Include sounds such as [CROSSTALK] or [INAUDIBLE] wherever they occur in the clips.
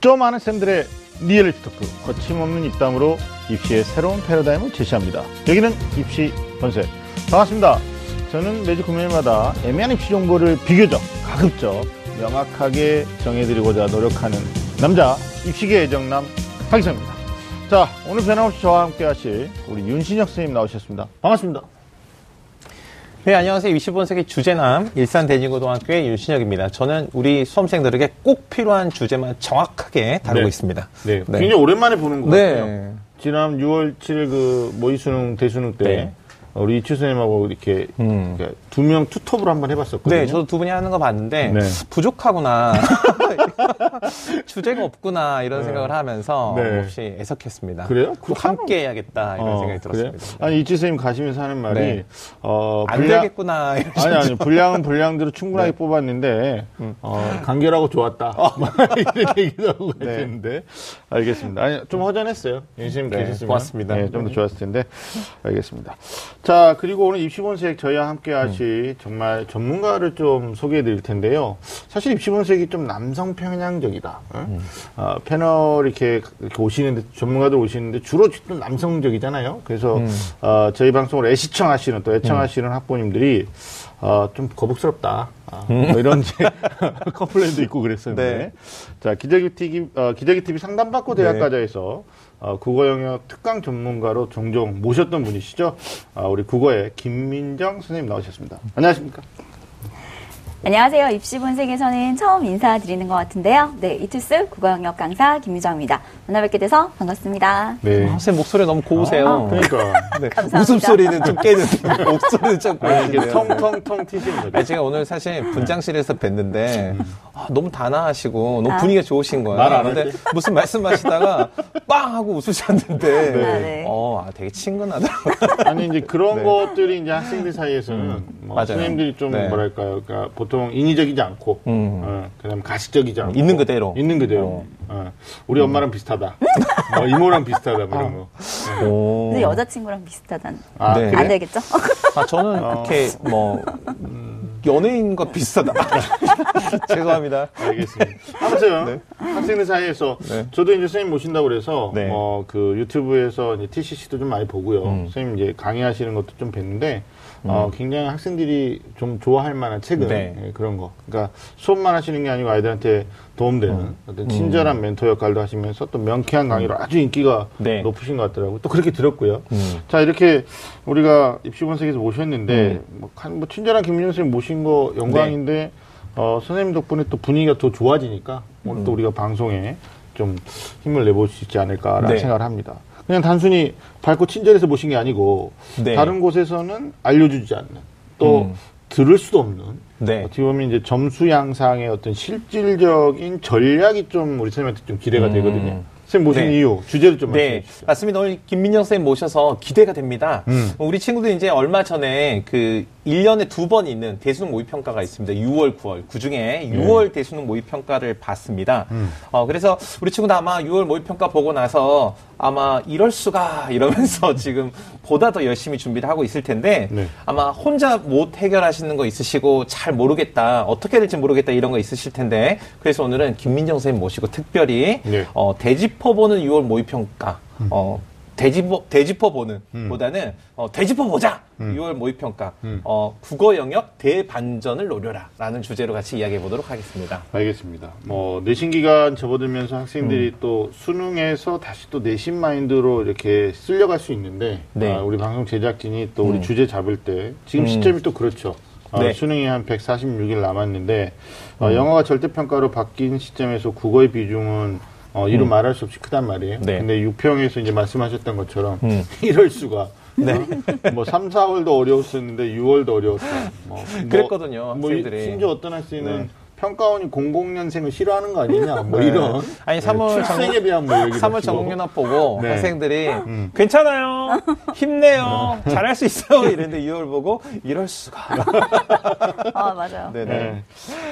득점하는 쌤들의 리얼리티 토크 거침없는 입담으로 입시의 새로운 패러다임을 제시합니다. 여기는 입시 본색 반갑습니다. 저는 매주 금요일마다 애매한 입시 정보를 비교적 가급적 명확하게 정해드리고자 노력하는 남자 입시계 애정남 하기성입니다. 자 오늘 변함없이 저와 함께 하실 우리 윤신혁 선생님 나오셨습니다. 반갑습니다. 네, 안녕하세요. 25세기 주제남 일산대진고등학교의 윤신혁입니다. 저는 우리 수험생들에게 꼭 필요한 주제만 정확하게 다루고 네. 있습니다. 네, 네. 굉장히 오랜만에 보는 것 네. 같아요. 지난 6월 7일 그 모의수능 대수능 때 네. 우리 이치 선생님하고 이렇게 음. 두 명 투톱으로 한번 해봤었거든요. 네, 저도 두 분이 하는 거 봤는데 네. 부족하구나. [LAUGHS] 주제가 없구나 이런 네. 생각을 하면서 네. 없이 애석했습니다. 그래요? 꼭 함께 해야겠다 이런 어, 생각이 그래요? 들었습니다. 아니 이치 선생님 가시면서 하는 말이 네. 어, 안 되겠구나. 이런 아니 아니 분량은 분량대로 충분하게 네. 뽑았는데 음. 어, 간결하고 좋았다 어. [LAUGHS] 이런 얘기도 하고 네. 계셨는데 알겠습니다. 아니 좀 허전했어요. 네, 계셨으면 고맙습니다. 네, 좀더 좋았을 텐데 알겠습니다. 자 그리고 오늘 입시본색 저희와 함께 하실 정말 전문가를 좀 소개해 드릴 텐데요. 사실 입시본색이 좀 남성 편향적이다. 어? 어, 패널 이렇게, 이렇게 오시는데 전문가들 오시는데 주로 좀 남성적이잖아요. 그래서 음. 어, 저희 방송을 애시청하시는 또 애청하시는 학부모님들이 어, 좀 거북스럽다. 아, 뭐 이런 이제 [LAUGHS] 컴플레인도 있고 그랬었는데. 네. 자, 기저귀 TV, 어, 기저귀 TV 상담받고 대학가자에서 네. 어, 국어 영역 특강 전문가로 종종 모셨던 분이시죠. 아, 우리 국어의 김민정 선생님 나오셨습니다. 안녕하십니까? 안녕하세요. 입시본색에서는 처음 인사드리는 것 같은데요. 네, 이투스 국어영역 강사 김유정입니다. 만나 뵙게 돼서 반갑습니다. 네. 아, 선생님 목소리 너무 고우세요. 그러니까. [LAUGHS] 네. 감사합니다. 웃음소리는 좀 깨는데 [LAUGHS] 목소리는 좀 고우세요. 텅텅텅 튀시는 거죠. 제가 오늘 사실 분장실에서 뵀는데 아, 너무 단아하시고 너무 아. 분위기가 좋으신 거예요. 말안 근데 무슨 말씀 하시다가 빵 하고 웃으셨는데 네. 아, 네. 어, 아, 되게 친근하더라고요. 아니 이제 그런 네. 것들이 이제 학생들 사이에서는 뭐 맞아요. 선생님들이 좀 네. 뭐랄까요, 그러니까 보통 인위적이지 않고, 음. 어, 그다음 가식적이지 않고, 있는 그대로. 있는 그대로. 어, 우리 엄마랑 비슷하다, [LAUGHS] 뭐 이모랑 비슷하다, 뭐 이런 거. 네. 오. 근데 여자친구랑 비슷하다는. 아, 네. 그래? 안 되겠죠? [LAUGHS] 아, 저는 어. 그렇게 뭐 연예인과 비슷하다. [LAUGHS] 죄송합니다. 알겠습니다. 아무튼 학생들 사이에서 네. 저도 이제 선생님 모신다고 그래서 네. 어, 그 유튜브에서 이제 TCC도 좀 많이 보고요. 음. 선생님 이제 강의하시는 것도 좀 뵀는데 어, 굉장히 학생들이 좀 좋아할 만한 책은 네. 예, 그런 거. 그러니까 수업만 하시는 게 아니고 아이들한테 도움되는 음. 어떤 친절한 멘토 역할도 하시면서 또 명쾌한 강의로 아주 인기가 네. 높으신 것 같더라고요. 또 그렇게 들었고요. 음. 자 이렇게 우리가 입시본색에서 모셨는데 뭐, 한- 뭐 친절한 김민영 선생님 모신 거 영광인데 어, 선생님 덕분에 또 분위기가 더 좋아지니까 오늘 또 우리가 방송에 좀 힘을 내볼 수 있지 않을까라는 네. 생각을 합니다. 그냥 단순히 밝고 친절해서 모신 게 아니고 네. 다른 곳에서는 알려주지 않는 또 음. 들을 수도 없는 네. 어떻게 보면 이제 점수 양상의 어떤 실질적인 전략이 좀 우리 선생님한테 좀 기대가 음. 되거든요. 선생님 모신 네. 이유 주제를 좀 말씀해 네, 주시죠. 맞습니다. 오늘 김민영 선생님 모셔서 기대가 됩니다. 음. 우리 친구들 이제 얼마 전에 그 1년에 두 번 있는 대수능 모의평가가 있습니다. 6월, 9월. 그 중에 6월 대수능 모의평가를 봤습니다. 음. 어, 그래서 우리 친구들 아마 6월 모의평가 보고 나서 아마 이럴 수가 이러면서 [LAUGHS] 지금 보다 더 열심히 준비를 하고 있을 텐데 네. 아마 혼자 못 해결하시는 거 있으시고 잘 모르겠다 어떻게 될지 모르겠다 이런 거 있으실 텐데 그래서 오늘은 김민정 선생님 모시고 특별히 네. 어, 되 짚어보는 6월 모의평가 어, 되짚어, 되짚어보는 음. 보다는 어, 되짚어보자 6월 모의평가 음. 어, 국어 영역 대반전을 노려라 라는 주제로 같이 이야기해 보도록 하겠습니다 알겠습니다. 뭐 내신 기간 접어들면서 학생들이 음. 또 수능에서 다시 또 내신 마인드로 이렇게 쓸려갈 수 있는데 네. 아, 우리 방송 제작진이 또 우리 음. 주제 잡을 때 지금 음. 시점이 또 그렇죠. 아, 네. 수능이 한 146일 남았는데 어, 음. 영어가 절대평가로 바뀐 시점에서 국어의 비중은 어, 이루 말할 수 없이 크단 말이에요. 네. 근데 유평에서 이제 말씀하셨던 것처럼 음. [LAUGHS] 이럴 수가. 네. 뭐 3, 4월도 어려웠었는데 6월도 어려웠다. 뭐, 뭐, 그랬거든요, 뭐 학생들이. 심지어 어떤 학생은 네. 평가원이 00년생을 싫어하는 거 아니냐 뭐 네. 이런 아니, 3월 출생에 대한 뭐 얘기도 3월 하시고. 정년합 보고 네. 학생들이 음. 괜찮아요 힘내요 잘할 수 있어요 이랬는데 2월 보고 이럴 수가 아, 맞아요. 네네 네.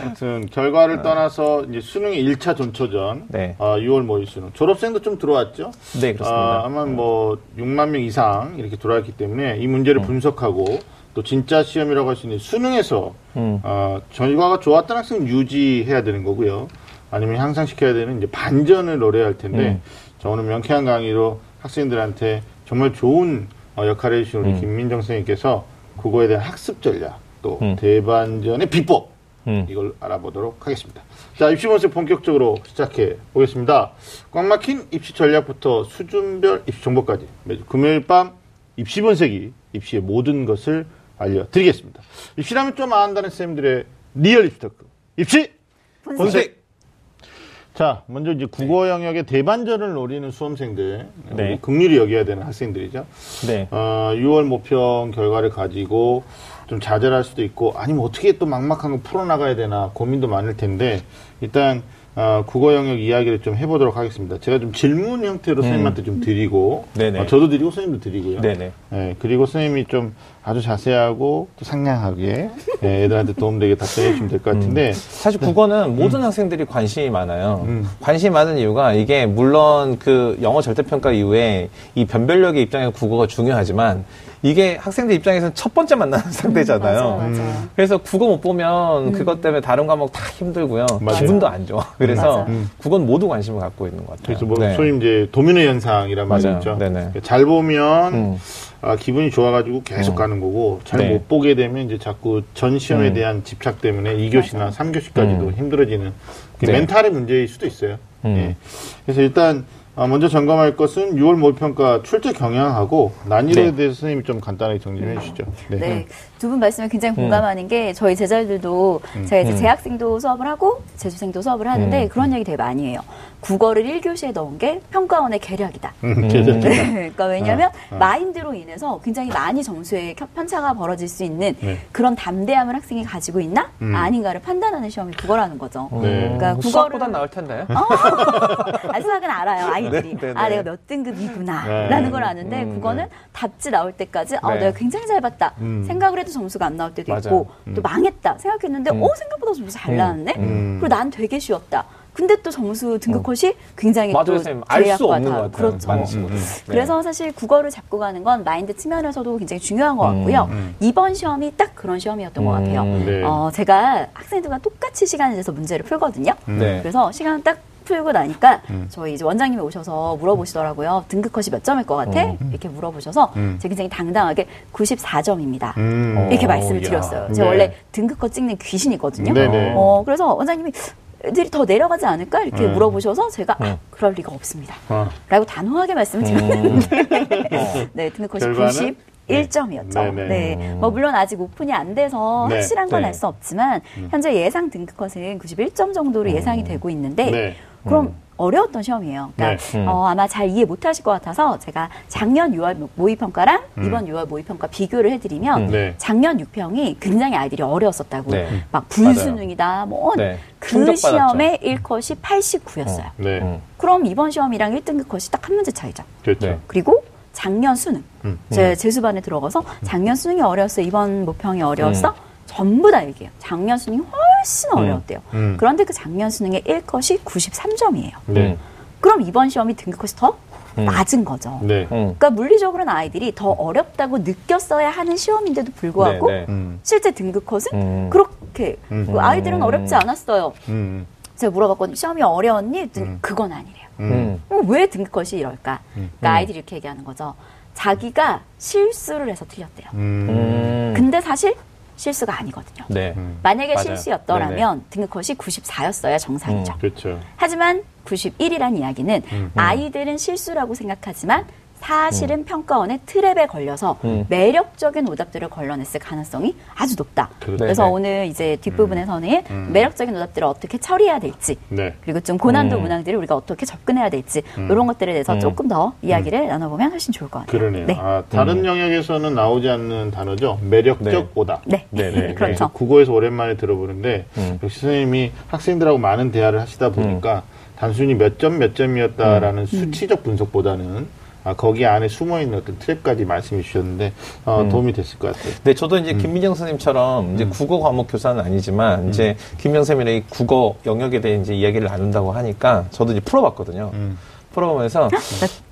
아무튼 결과를 떠나서 이제 수능의 1차 전초전 네. 아, 6월 모의 수능 졸업생도 좀 들어왔죠. 네, 그렇습니다. 아, 아마 뭐 6만 명 이상 이렇게 들어왔기 때문에 이 문제를 분석하고 또 진짜 시험이라고 할 수 있는 수능에서 음. 어, 결과가 좋았던 학생은 유지해야 되는 거고요. 아니면 향상시켜야 되는 이제 반전을 노려야 할 텐데 음. 저 오늘 명쾌한 강의로 학생들한테 정말 좋은 어, 역할을 해주신 우리 음. 김민정 선생님께서 국어에 대한 학습 전략 또 음. 대반전의 비법 음. 이걸 알아보도록 하겠습니다. 자, 입시 본색 본격적으로 시작해 보겠습니다. 꽉 막힌 입시 전략부터 수준별 입시 정보까지 매주 금요일 밤 입시 본색이 입시의 모든 것을 알려드리겠습니다. 입시라면 좀 안다는 쌤들의 리얼 입시 토크. 입시 본색. 자, 먼저 이제 국어 영역의 대반전을 노리는 수험생들, 네. 긍휼히 여겨야 되는 학생들이죠. 네. 어, 6월 모평 결과를 가지고 좀 좌절할 수도 있고 아니면 어떻게 또 막막한 거 풀어나가야 되나 고민도 많을 텐데 일단 어, 국어 영역 이야기를 좀 해보도록 하겠습니다. 제가 좀 질문 형태로 선생님한테 좀 드리고 음. 네네. 어, 저도 드리고 선생님도 드리고요. 네네. 예, 그리고 선생님이 좀 아주 자세하고 또 상냥하게 예, 애들한테 도움되게 답변해 주시면 될 것 같은데 사실 국어는 모든 학생들이 관심이 많아요. 음. 관심이 많은 이유가 이게 물론 그 영어 절대평가 이후에 이 변별력의 입장에서 국어가 중요하지만 이게 학생들 입장에서는 첫 번째 만나는 [LAUGHS] 상대잖아요. 맞아요, 맞아요. 그래서 국어 못 보면 그것 때문에 다른 과목 다 힘들고요. 맞아요. 기분도 안 좋아. [LAUGHS] 그래서. 음. 국어는 모두 관심을 갖고 있는 것 같아요. 그래서 뭐 네. 소위 이제 도미노 현상이란 말이. 있죠. 네네. 잘 보면 음. 아, 기분이 좋아가지고 계속 음. 가는 거고 잘 네. 못 보게 되면 이제 자꾸 전 시험에 음. 대한 집착 때문에 2교시나 3교시까지도 음. 힘들어지는 그 네. 멘탈의 문제일 수도 있어요. 음. 예. 그래서 일단 아, 먼저 점검할 것은 6월 모의평가 출제 경향하고 난이도에 네. 대해서 선생님이 좀 간단하게 정리 좀 해주시죠. 네. 두 분 말씀에 굉장히 공감하는 게 저희 제자들도 제가 이제 음. 재학생도 수업을 하고 재수생도 수업을 하는데 음. 그런 얘기 되게 많이 해요. 국어를 1교시에 넣은 게 평가원의 계략이다. 음. 네, [LAUGHS] 그러니까 왜냐하면 어, 어. 마인드로 인해서 굉장히 많이 점수에 겨- 편차가 벌어질 수 있는 네. 그런 담대함을 학생이 가지고 있나 음. 아닌가를 판단하는 시험이 국어라는 거죠. 네. 그러니까 음, 국어를- 수학보단 나을 텐데. 아, 수학은 알아요, 아이들이. 네, 네, 아, 네. 내가 몇 등급이구나. 네. 라는 걸 아는데, 음, 국어는 답지 나올 때까지, 아, 네. 내가 굉장히 잘 봤다. 음. 생각을 해도 점수가 안 나올 때도 맞아요. 있고, 또 망했다. 생각했는데, 음. 어, 생각보다 점수 잘 음. 나왔네? 음. 그리고 난 되게 쉬웠다. 근데 또 점수 등급 컷이 굉장히 맞아요, 또 선생님. 알수 제약과 없는 다- 것 같아요. 그렇죠. 음, 네. 그래서 사실 국어를 잡고 가는 건 마인드 측면에서도 굉장히 중요한 것 같고요. 음. 이번 시험이 딱 그런 시험이었던 것 같아요. 음. 네. 어, 제가 학생들과 똑같이 시간을 내서 문제를 풀거든요. 음. 네. 그래서 시간 딱 풀고 나니까 음. 저희 이제 원장님이 오셔서 물어보시더라고요. 등급 컷이 몇 점일 것 같아? 음. 이렇게 물어보셔서 음. 제가 굉장히 당당하게 94점입니다. 음. 어. 이렇게 말씀을 야. 드렸어요. 네. 제가 원래 등급 컷 찍는 귀신이거든요. 네네. 어, 그래서 원장님이 애들이 더 내려가지 않을까? 이렇게 음. 물어보셔서 제가 아, 음. 그럴 리가 없습니다. 어. 라고 단호하게 말씀을 드렸는데 [LAUGHS] 네, 등급 컷이 결 과는? 91점이었죠. 네네. 네. 뭐 물론 아직 오픈이 안 돼서 네. 확실한 건 네. 알수 없지만 현재 예상 등급 컷은 91점 정도로 예상이 되고 있는데 네. 그럼 어려웠던 시험이에요. 그러니까 네. 음. 어, 아마 잘 이해 못하실 것 같아서 제가 작년 6월 모의평가랑 음. 이번 6월 모의평가 비교를 해드리면 음. 네. 작년 6평이 굉장히 아이들이 어려웠었다고 네. 막 불수능이다 뭐 네. 그 충격받았죠. 시험의 1컷이 89였어요. 네. 음. 그럼 이번 시험이랑 1등급 컷이 딱 한 문제 차이죠. 그렇죠. 네. 그리고 작년 수능. 음. 제 재수반에 들어가서 작년 수능이 어려웠어. 이번 모평이 어려웠어. 전부 다 얘기해요. 작년 수능이 훨씬 음. 어려웠대요. 음. 그런데 그 작년 수능의 1컷이 93점이에요. 네. 음. 그럼 이번 시험이 등급컷이 더 음. 낮은 거죠. 네. 음. 그러니까 물리적으로는 아이들이 더 어렵다고 느꼈어야 하는 시험인데도 불구하고 네, 네. 음. 실제 등급컷은 음. 그렇게 음. 그 아이들은 음. 어렵지 않았어요. 음. 제가 물어봤거든요. 시험이 어려웠니? 음. 그건 아니래요. 음. 음. 왜 등급컷이 이럴까? 음. 그러니까 아이들이 이렇게 얘기하는 거죠. 자기가 실수를 해서 틀렸대요. 음. 음. 근데 사실 실수가 아니거든요. 네. 음. 만약에 맞아요. 실수였더라면 등급컷이 94였어야 정상이죠. 음. 그렇죠. 하지만 91이란 이야기는 음. 아이들은 실수라고 생각하지만 사실은 평가원의 트랩에 걸려서 음. 매력적인 오답들을 걸러냈을 가능성이 아주 높다. 그렇죠. 그래서 네네. 오늘 이제 뒷부분에서는 음. 매력적인 오답들을 어떻게 처리해야 될지 네. 그리고 좀 고난도 음. 문항들을 우리가 어떻게 접근해야 될지 음. 이런 것들에 대해서 음. 조금 더 이야기를 나눠보면 훨씬 좋을 것 같아요. 그러네요. 네. 아, 다른 음. 영역에서는 나오지 않는 단어죠. 매력적 네. 오답. 네, 네, 네. [LAUGHS] 그렇죠. 국어에서 오랜만에 들어보는데 음. 역시 선생님이 학생들하고 많은 대화를 하시다 보니까 단순히 몇 점 몇 점이었다라는 음. 수치적 분석보다는 아, 거기 안에 숨어 있는 어떤 트랩까지 말씀해 주셨는데 어, 음. 도움이 됐을 것 같아요. 네, 저도 이제 김민정 선생님처럼 이제 국어 과목 교사는 아니지만 이제 김민정 선생님이 국어 영역에 대해 이제 이야기를 나눈다고 하니까 저도 이제 풀어봤거든요. 음. 풀어보면서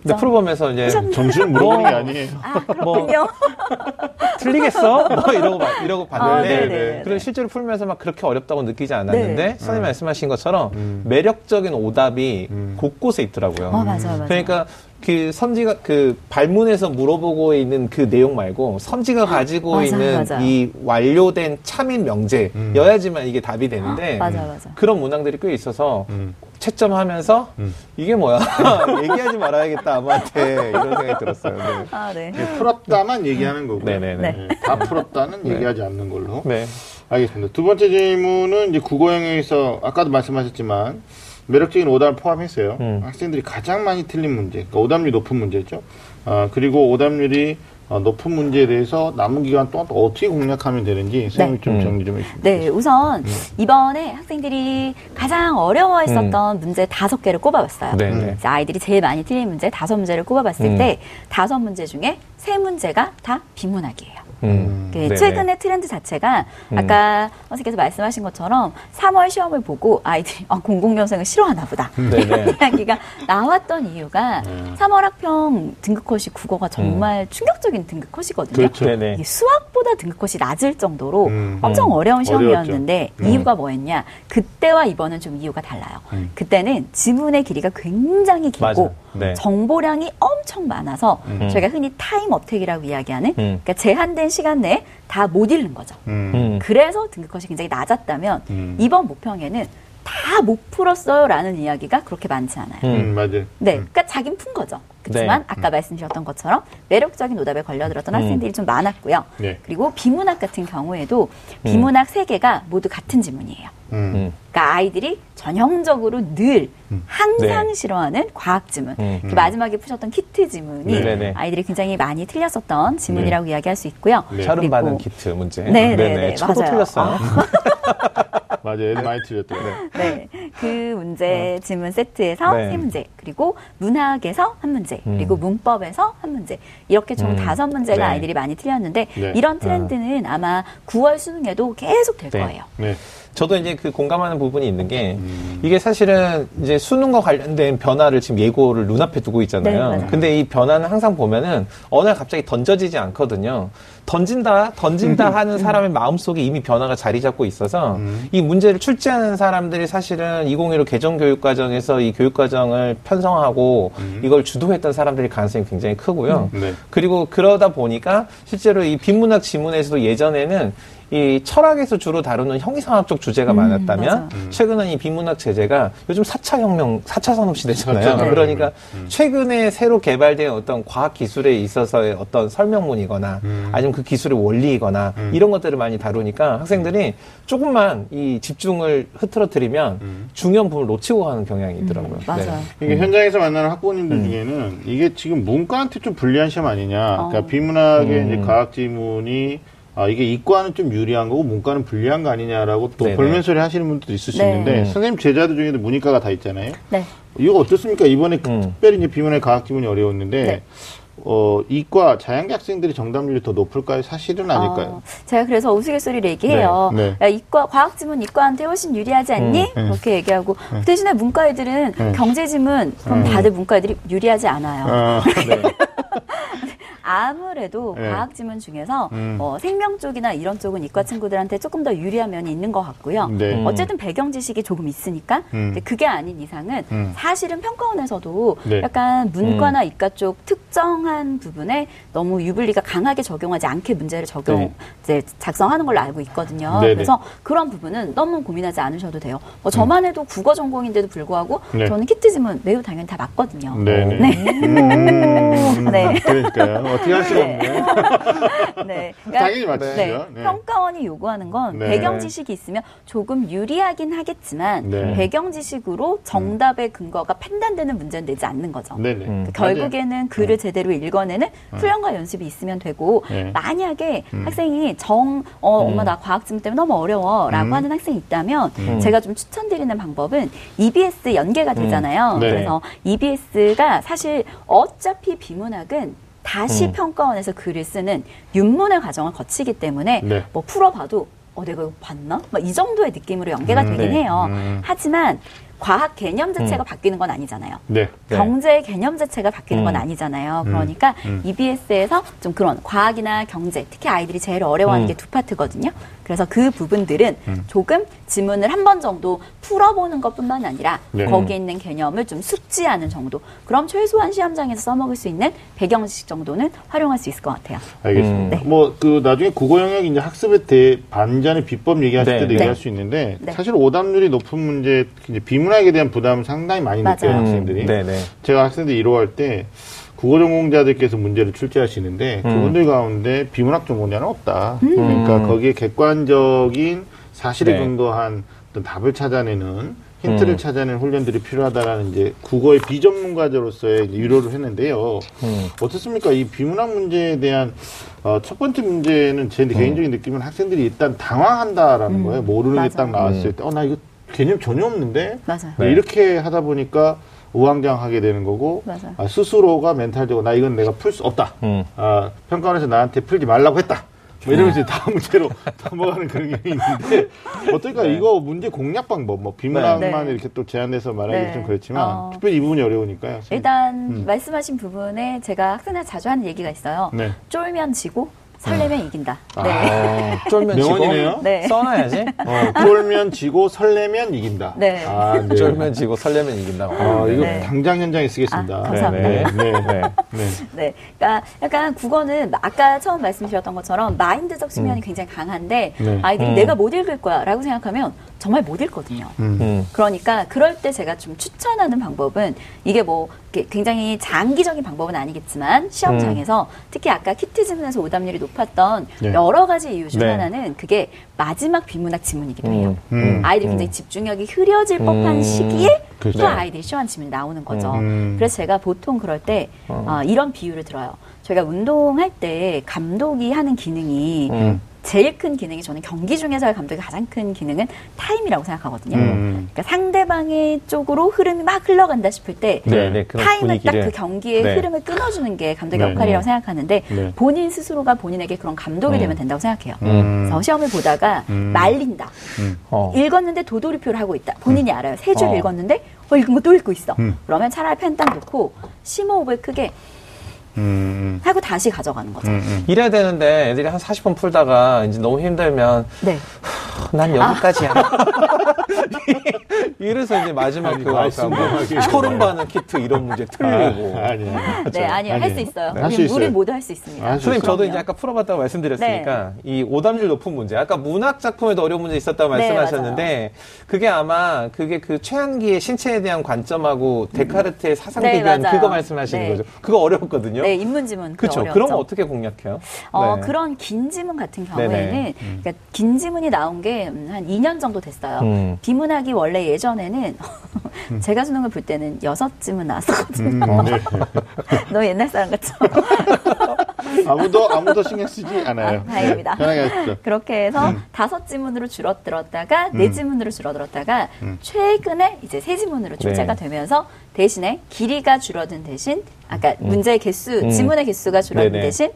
근데 풀어보면서 이제 점수를 물어보는 게 아니에요. 아, 뭐. [LAUGHS] 틀리겠어? 뭐 이러고 봐- 이러고 아, 봤는데 네네네. 그리고 실제로 풀면서 막 그렇게 어렵다고 느끼지 않았는데 네. 선생님 말씀하신 것처럼 음. 매력적인 오답이 음. 곳곳에 있더라고요. 어, 맞아요, 맞아요. 그러니까 그 선지가 그 발문에서 물어보고 있는 그 내용 말고 선지가 가지고 맞아요, 있는 맞아요. 이 완료된 참인 명제여야지만 이게 답이 되는데 맞아, 맞아. 그런 문항들이 꽤 있어서 음. 채점하면서 음. 이게 뭐야 [LAUGHS] 얘기하지 말아야겠다 아무한테 이런 생각이 들었어요. 네. 아, 네. 네, 풀었다만 얘기하는 거고. 네네네. 네. 다 풀었다는 네. 얘기하지 않는 걸로. 네. 알겠습니다. 두 번째 질문은 이제 국어 영역에서 아까도 말씀하셨지만 매력적인 오답을 포함했어요. 음. 학생들이 가장 많이 틀린 문제, 그러니까 오답률이 높은 문제죠. 아, 그리고 오답률이 어, 높은 문제에 대해서 남은 기간 동안 또 어떻게 공략하면 되는지 선생님이 좀 음. 정리 좀 해주시면 네, 우선 이번에 학생들이 가장 어려워했었던 문제 다섯 개를 꼽아봤어요. 네. 음. 네. 아이들이 제일 많이 틀린 문제 다섯 문제를 꼽아봤을 음. 때 다섯 문제 중에 세 문제가 다 비문학이에요. 음. 그 네네. 최근의 트렌드 자체가 음. 아까 선생님께서 말씀하신 것처럼 3월 시험을 보고 아이들이 아, 공공년생을 싫어하나 보다. 네네. [LAUGHS] 이야기가 나왔던 이유가 네. 3월 학평 등급컷이 국어가 정말 충격적인 등급컷이거든요. 그렇죠. 수학보다 등급컷이 낮을 정도로 음. 엄청 음. 어려운 시험이었는데. 이유가 뭐였냐? 그때와 이번은 좀 이유가 달라요. 음. 그때는 지문의 길이가 굉장히 길고 맞아요. 네. 정보량이 엄청 많아서 음. 저희가 흔히 time attack이라고 이야기하는 음. 그러니까 제한된 시간 내에 다 못 읽는 거죠. 음. 음. 그래서 등급컷이 굉장히 낮았다면 음. 이번 모평에는 다 못 풀었어요라는 이야기가 그렇게 많지 않아요. 음. 음, 맞아요. 네, 음. 그러니까 자긴 푼 거죠. 그렇지만 네. 아까 말씀드렸던 것처럼 매력적인 오답에 걸려들었던 음. 학생들이 좀 많았고요. 네. 그리고 비문학 같은 경우에도 비문학 세 개가 모두 같은 지문이에요. 음. 음. 그러니까 아이들이 전형적으로 늘 항상 네. 싫어하는 과학 지문. 음. 그 마지막에 푸셨던 키트 지문이 네. 네네. 아이들이 굉장히 많이 틀렸었던 지문이라고 이야기할 수 있고요. 네. 받은 키트 문제. 네, 네, 네, 저도 맞아요. 틀렸어요. [LAUGHS] 맞아요. 애들 많이 틀렸대요. 네, 그 문제 지문 세트에서 네. 세 문제, 그리고 문학에서 한 문제, 음. 그리고 문법에서 한 문제 이렇게 총 음. 다섯 문제가 네. 아이들이 많이 틀렸는데 네. 이런 트렌드는 아 마 9월 수능에도 계속 될 네. 거예요. 네. 저도 이제 그 공감하는 부분이 있는 게 음. 이게 사실은 이제 수능과 관련된 변화를 지금 예고를 눈앞에 두고 네, 있잖아요. 맞아요. 근데 이 변화는 항상 보면은 어느 날 갑자기 던져지지 않거든요. 던진다, 던진다 하는 사람의 마음속에 이미 변화가 자리 잡고 있어서 음. 이 문제를 출제하는 사람들이 사실은 2015 개정 교육 과정에서 이 교육 과정을 편성하고 이걸 주도했던 사람들이 가능성이 굉장히 크고요. 네. 그리고 그러다 보니까 실제로 이 빈문학 지문에서도 예전에는 이 철학에서 주로 다루는 형이상학 쪽 주제가 음, 많았다면 맞아요. 최근은 이 빈문학 제재가 요즘 4차 혁명, 4차 산업 시대잖아요. 사차 산업. 그러니까 음. 최근에 새로 개발된 어떤 과학 기술에 있어서의 어떤 설명문이거나 음. 아니면 그 기술의 원리이거나 음. 이런 것들을 많이 다루니까 학생들이 조금만 이 집중을 흐트러뜨리면 음. 중요한 부분을 놓치고 가는 경향이 있더라고요. 음, 맞아요. 네. 이게 현장에서 만나는 학부모님들 음. 중에는 이게 지금 문과한테 좀 불리한 시험 아니냐. 어. 그러니까 비문학의 음. 이제 과학 지문이 아, 이게 이과는 좀 유리한 거고 문과는 불리한 거 아니냐라고 또 네네. 볼멘 소리 하시는 분들도 있을 수 네. 있는데 음. 선생님 제자들 중에도 문이과가 다 있잖아요. 네. 이거 어떻습니까? 이번에 음. 특별히 이제 비문학 과학 지문이 어려웠는데 네. 어, 이과 자연계 학생들이 정답률이 더 높을까요? 사실은 아닐까요? 어, 제가 그래서 우스갯소리를 얘기해요. 네, 네. 야, 이과 과학 지문 이과한테 훨씬 유리하지 않니? 음, 네. 그렇게 얘기하고 대신에 문과 애들은 네. 경제 지문 그럼 다들 문과 애들이 유리하지 않아요. 아, 네. [LAUGHS] [LAUGHS] 아무래도 네. 과학 지문 중에서 음. 어, 생명 쪽이나 이런 쪽은 이과 친구들한테 조금 더 유리한 면이 있는 것 같고요. 네. 음. 어쨌든 배경 지식이 조금 있으니까 음. 근데 그게 아닌 이상은 음. 사실은 평가원에서도 네. 약간 문과나 이과 쪽 특정한 부분에 너무 유불리가 강하게 적용하지 않게 문제를 적용 네. 이제 작성하는 걸로 알고 있거든요. 네네. 그래서 그런 부분은 너무 고민하지 않으셔도 돼요. 뭐 저만 해도 국어 전공인데도 불구하고 음. 네. 저는 키트 지문 매우 당연히 다 맞거든요. 네네. 네. 음, 네. 그러니까요. 어떻게 할 수가 네. 없네. [LAUGHS] 네. 그러니까 당연히 맞추시죠. 네. 네. 평가원이 요구하는 건 네. 배경 지식이 있으면 조금 유리하긴 하겠지만 네. 배경 지식으로 정답의 근거가 판단되는 문제는 내지 않는 거죠. 네네. 음. 그 결국에는 글을 제대로 읽어내는 훈련과 연습이 있으면 되고 네. 만약에 학생이 정 어, 엄마 나 과학지문 때문에 너무 어려워라고 음. 하는 학생이 있다면 음. 제가 좀 추천드리는 방법은 EBS 연계가 되잖아요. 네. 그래서 EBS가 사실 어차피 비문학은 다시 음. 평가원에서 글을 쓰는 윤문의 과정을 거치기 때문에 네. 뭐 풀어봐도 어 내가 이거 봤나? 막 이 정도의 느낌으로 연계가 음, 되긴 네. 해요. 음. 하지만 과학 개념 자체가 음. 바뀌는 건 아니잖아요. 네. 네. 경제 개념 자체가 바뀌는 건 음. 아니잖아요. 그러니까 EBS에서 좀 그런 과학이나 경제, 특히 아이들이 제일 어려워하는 음. 게두 파트거든요. 그래서 그 부분들은 조금 지문을 한 번 정도 풀어보는 것뿐만 아니라 네. 거기에 있는 개념을 좀 숙지하는 정도. 그럼 최소한 시험장에서 써먹을 수 있는 배경 지식 정도는 활용할 수 있을 것 같아요. 알겠습니다. 음. 네. 뭐그 나중에 국어 영역 이제 학습의 대 반전의 비법 얘기하실 네. 때도 네. 얘기할 수 있는데 네. 사실 오답률이 높은 문제 이제 비문학에 대한 부담을 상당히 많이 느껴요 맞아요. 학생들이. 음, 네네. 제가 학생들 1호할 때 국어 전공자들께서 문제를 출제하시는데 음. 그분들 가운데 비문학 전공자는 없다. 그러니까 음. 거기에 객관적인 사실에 네. 근거한 어떤 답을 찾아내는 힌트를 음. 찾아내는 훈련들이 필요하다라는 이제 국어의 비전문가로서의 이제 위로를 했는데요. 음. 어떻습니까? 이 비문학 문제에 대한 어, 첫 번째 문제는 제 음. 개인적인 느낌은 학생들이 일단 당황한다라는 거예요. 모르는 게. 딱 나왔을 음. 때, 어, 나 이거 개념 전혀 없는데? 맞아요. 네. 이렇게 하다 보니까 우왕좌왕하게 되는 거고 맞아요. 아, 스스로가 멘탈적으로 나 이건 내가 풀 수 없다. 음. 아, 평가원에서 나한테 풀지 말라고 했다. 뭐 이러면서 다음 문제로 [LAUGHS] 넘어가는 그런 게 있는데 어떨까 네. 이거 문제 공략 방법 뭐 비문학만 네. 이렇게 또 제안해서 말하기 네. 좀 그렇지만 어. 특별히 이 부분이 어려우니까요. 일단 음. 말씀하신 부분에 제가 학생들 자주 하는 얘기가 있어요. 네. 쫄면 지고 설레면 이긴다. 아. 네. 어, 쫄면 지고 명언이네요. 네. 써놔야지. 어, 쫄면 지고 설레면 이긴다. 네. 아, [LAUGHS] 네. 쫄면 지고 설레면 이긴다고. 아, 이거 네. 당장 현장에 쓰겠습니다. 아, 감사합니다. 네, 네, 네. 네. 네. [LAUGHS] 네. 그러니까 약간 국어는 아까 처음 말씀드렸던 것처럼 마인드적 측면이 굉장히 강한데 네. 아이들이 음. 내가 못 읽을 거야 라고 생각하면 정말 못 읽거든요. 음. 음. 그러니까 그럴 때 제가 좀 추천하는 방법은 이게 뭐 굉장히 장기적인 방법은 아니겠지만 시험장에서 특히 아까 키트 지문에서 오답률이 높았던 네. 여러 가지 이유 중 네. 하나는 그게 마지막 비문학 지문이기도 해요. 음. 음. 아이들이 굉장히 집중력이 흐려질 법한 음. 시기에 그렇죠. 또 아이들이 시험한 지문이 나오는 거죠. 음. 그래서 제가 보통 그럴 때 어. 어, 이런 비유를 들어요. 저희가 운동할 때 감독이 하는 기능이 음. 제일 큰 기능이 저는 경기 중에서의 감독의 가장 큰 기능은 타임이라고 생각하거든요. 음. 그러니까 상대방의 쪽으로 흐름이 막 흘러간다 싶을 때 네, 네. 타임을 딱. 그 경기의 네. 흐름을 끊어주는 게 감독의 네. 역할이라고 생각하는데 네. 본인 스스로가 본인에게 그런 감독이 음. 되면 된다고 생각해요. 음. 그래서 시험을 보다가 음. 말린다. 어. 읽었는데 도돌이표를 하고 있다. 본인이 알아요. 세줄 어. 읽었는데 어, 읽은 거 또 읽고 있어. 음. 그러면 차라리 펜 딱 놓고 심호흡을 크게 음. 하고 다시 가져가는 거죠. 음. 음. 이래야 되는데 애들이 한 40분 풀다가 이제 너무 힘들면 네. 난 여기까지야. [LAUGHS] 이래서 이제 마지막 아니, 그 아까 뭐 받는 키트 이런 문제 틀리고. 아, 아니, 아니. 네, 아니요. 할 수. 있어요. 네, 할수 우리, 있어요. 우리 모두 할 수 있습니다. 할수 선생님 저도 그럼요. 이제 아까 풀어봤다고 말씀드렸으니까 이 오답률 높은 문제 아까 문학 작품에도 어려운 문제 있었다고 네, 말씀하셨는데 그게 아마 그게 그 최한기의 신체에 대한 관점하고 데카르트의 사상 네, 비교한 맞아요. 그거 말씀하시는 네. 거죠. 그거 어려웠거든요. 네, 인문지문. 그렇죠. 그럼 어떻게 공략해요? 어, 네. 그런 긴 지문 같은. 경우에는 그러니까 긴 지문이 나온 게 한 2년 정도 됐어요. 음. 비문학이 원래 예전에는 [LAUGHS] 제가 수능을 볼 때는 여섯 지문 나왔었거든요. 음, 네. [LAUGHS] 너무 옛날 사람 같죠? [LAUGHS] 아무도 아무도 신경 쓰지 않아요. 아, 다행입니다. 네, 편하게. 그렇게 해서 음. 다섯 지문으로 줄어들었다가 네 지문으로 줄어들었다가 음. 최근에 이제 세 지문으로 출제가 네. 되면서 대신에 길이가 줄어든 대신 아까 문제의 개수, 음. 지문의 개수가 줄어든 네네. 대신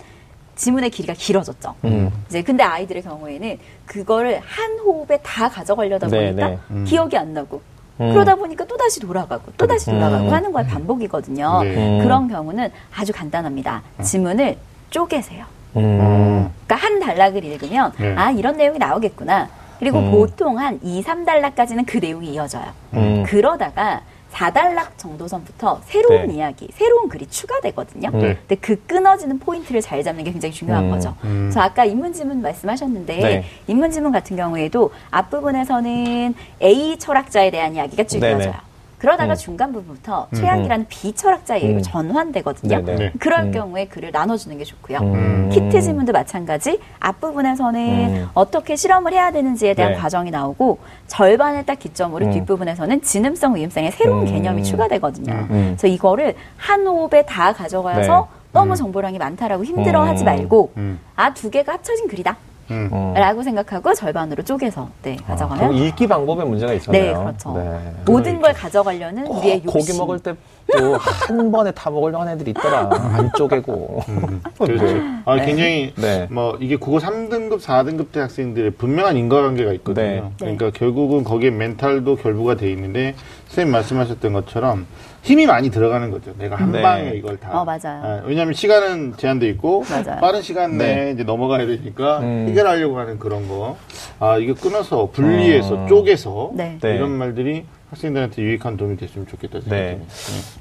지문의 길이가 길어졌죠. 음. 이제 근데 아이들의 경우에는 그거를 한 호흡에 다 가져가려다 보니까 네네. 음. 기억이 안 나고 음. 그러다 보니까 또 다시 돌아가고 또 다시 돌아가고 음. 하는 거의 반복이거든요. 네. 음. 그런 경우는 아주 간단합니다. 지문을 쪼개세요. 음. 그러니까 한 단락을 읽으면 네. 아 이런 내용이 나오겠구나. 그리고 음. 보통 한 2, 3단락까지는 그 내용이 이어져요. 음. 그러다가 4단락 정도선부터 새로운 네. 이야기, 새로운 글이 추가되거든요. 네. 근데 그 끊어지는 포인트를 잘 잡는 게 굉장히 중요한 음. 거죠. 음. 그래서 아까 인문지문 말씀하셨는데 네. 인문지문 같은 경우에도 앞부분에서는 A 철학자에 대한 이야기가 쭉 네네. 이어져요. 그러다가 음. 중간 부분부터 최악이라는 B 철학자의 얘기로 음. 전환되거든요. 네네. 네. 그럴 음. 경우에 글을 나눠주는 게 좋고요. 음. 키트 지문도 마찬가지 앞부분에서는 음. 어떻게 실험을 해야 되는지에 대한 네. 과정이 나오고 절반을 딱 기점으로 음. 뒷부분에서는 지능성 의음성의 새로운 음. 개념이 추가되거든요. 음. 그래서 이거를 한 호흡에 다 가져가서 네. 너무 음. 정보량이 많다라고 힘들어하지 음. 말고 음. 아두 개가 합쳐진 글이다. 음. 음. 라고 생각하고 절반으로 쪼개서 네, 그럼 가져가면 읽기 방법에 문제가 있었네요. 네, 그렇죠. 네. 모든 걸 가져가려는 우리의 꼭 욕심. 고기 먹을 때 또 한 [LAUGHS] 번에 다 먹으려고 하는 애들이 있더라. 안 쪼개고. 음. 그렇죠. 아, 네. 굉장히 네. 뭐 이게 국어 3등급, 4등급 대 학생들의 분명한 인과관계가 있거든요. 네. 그러니까 결국은 거기에 멘탈도 결부가 돼 있는데 선생님 말씀하셨던 것처럼 힘이 많이 들어가는 거죠. 내가 한 네. 방에 이걸 다. 어, 맞아요. 예, 왜냐하면 시간은 제한돼 있고 맞아요. 빠른 시간 내에 네. 이제 넘어가야 되니까 음. 해결하려고 하는 그런 거. 아 이거 끊어서 분리해서 어. 쪼개서 네. 네. 이런 말들이 학생들한테 유익한 도움이 됐으면 좋겠다 생각해요. 네.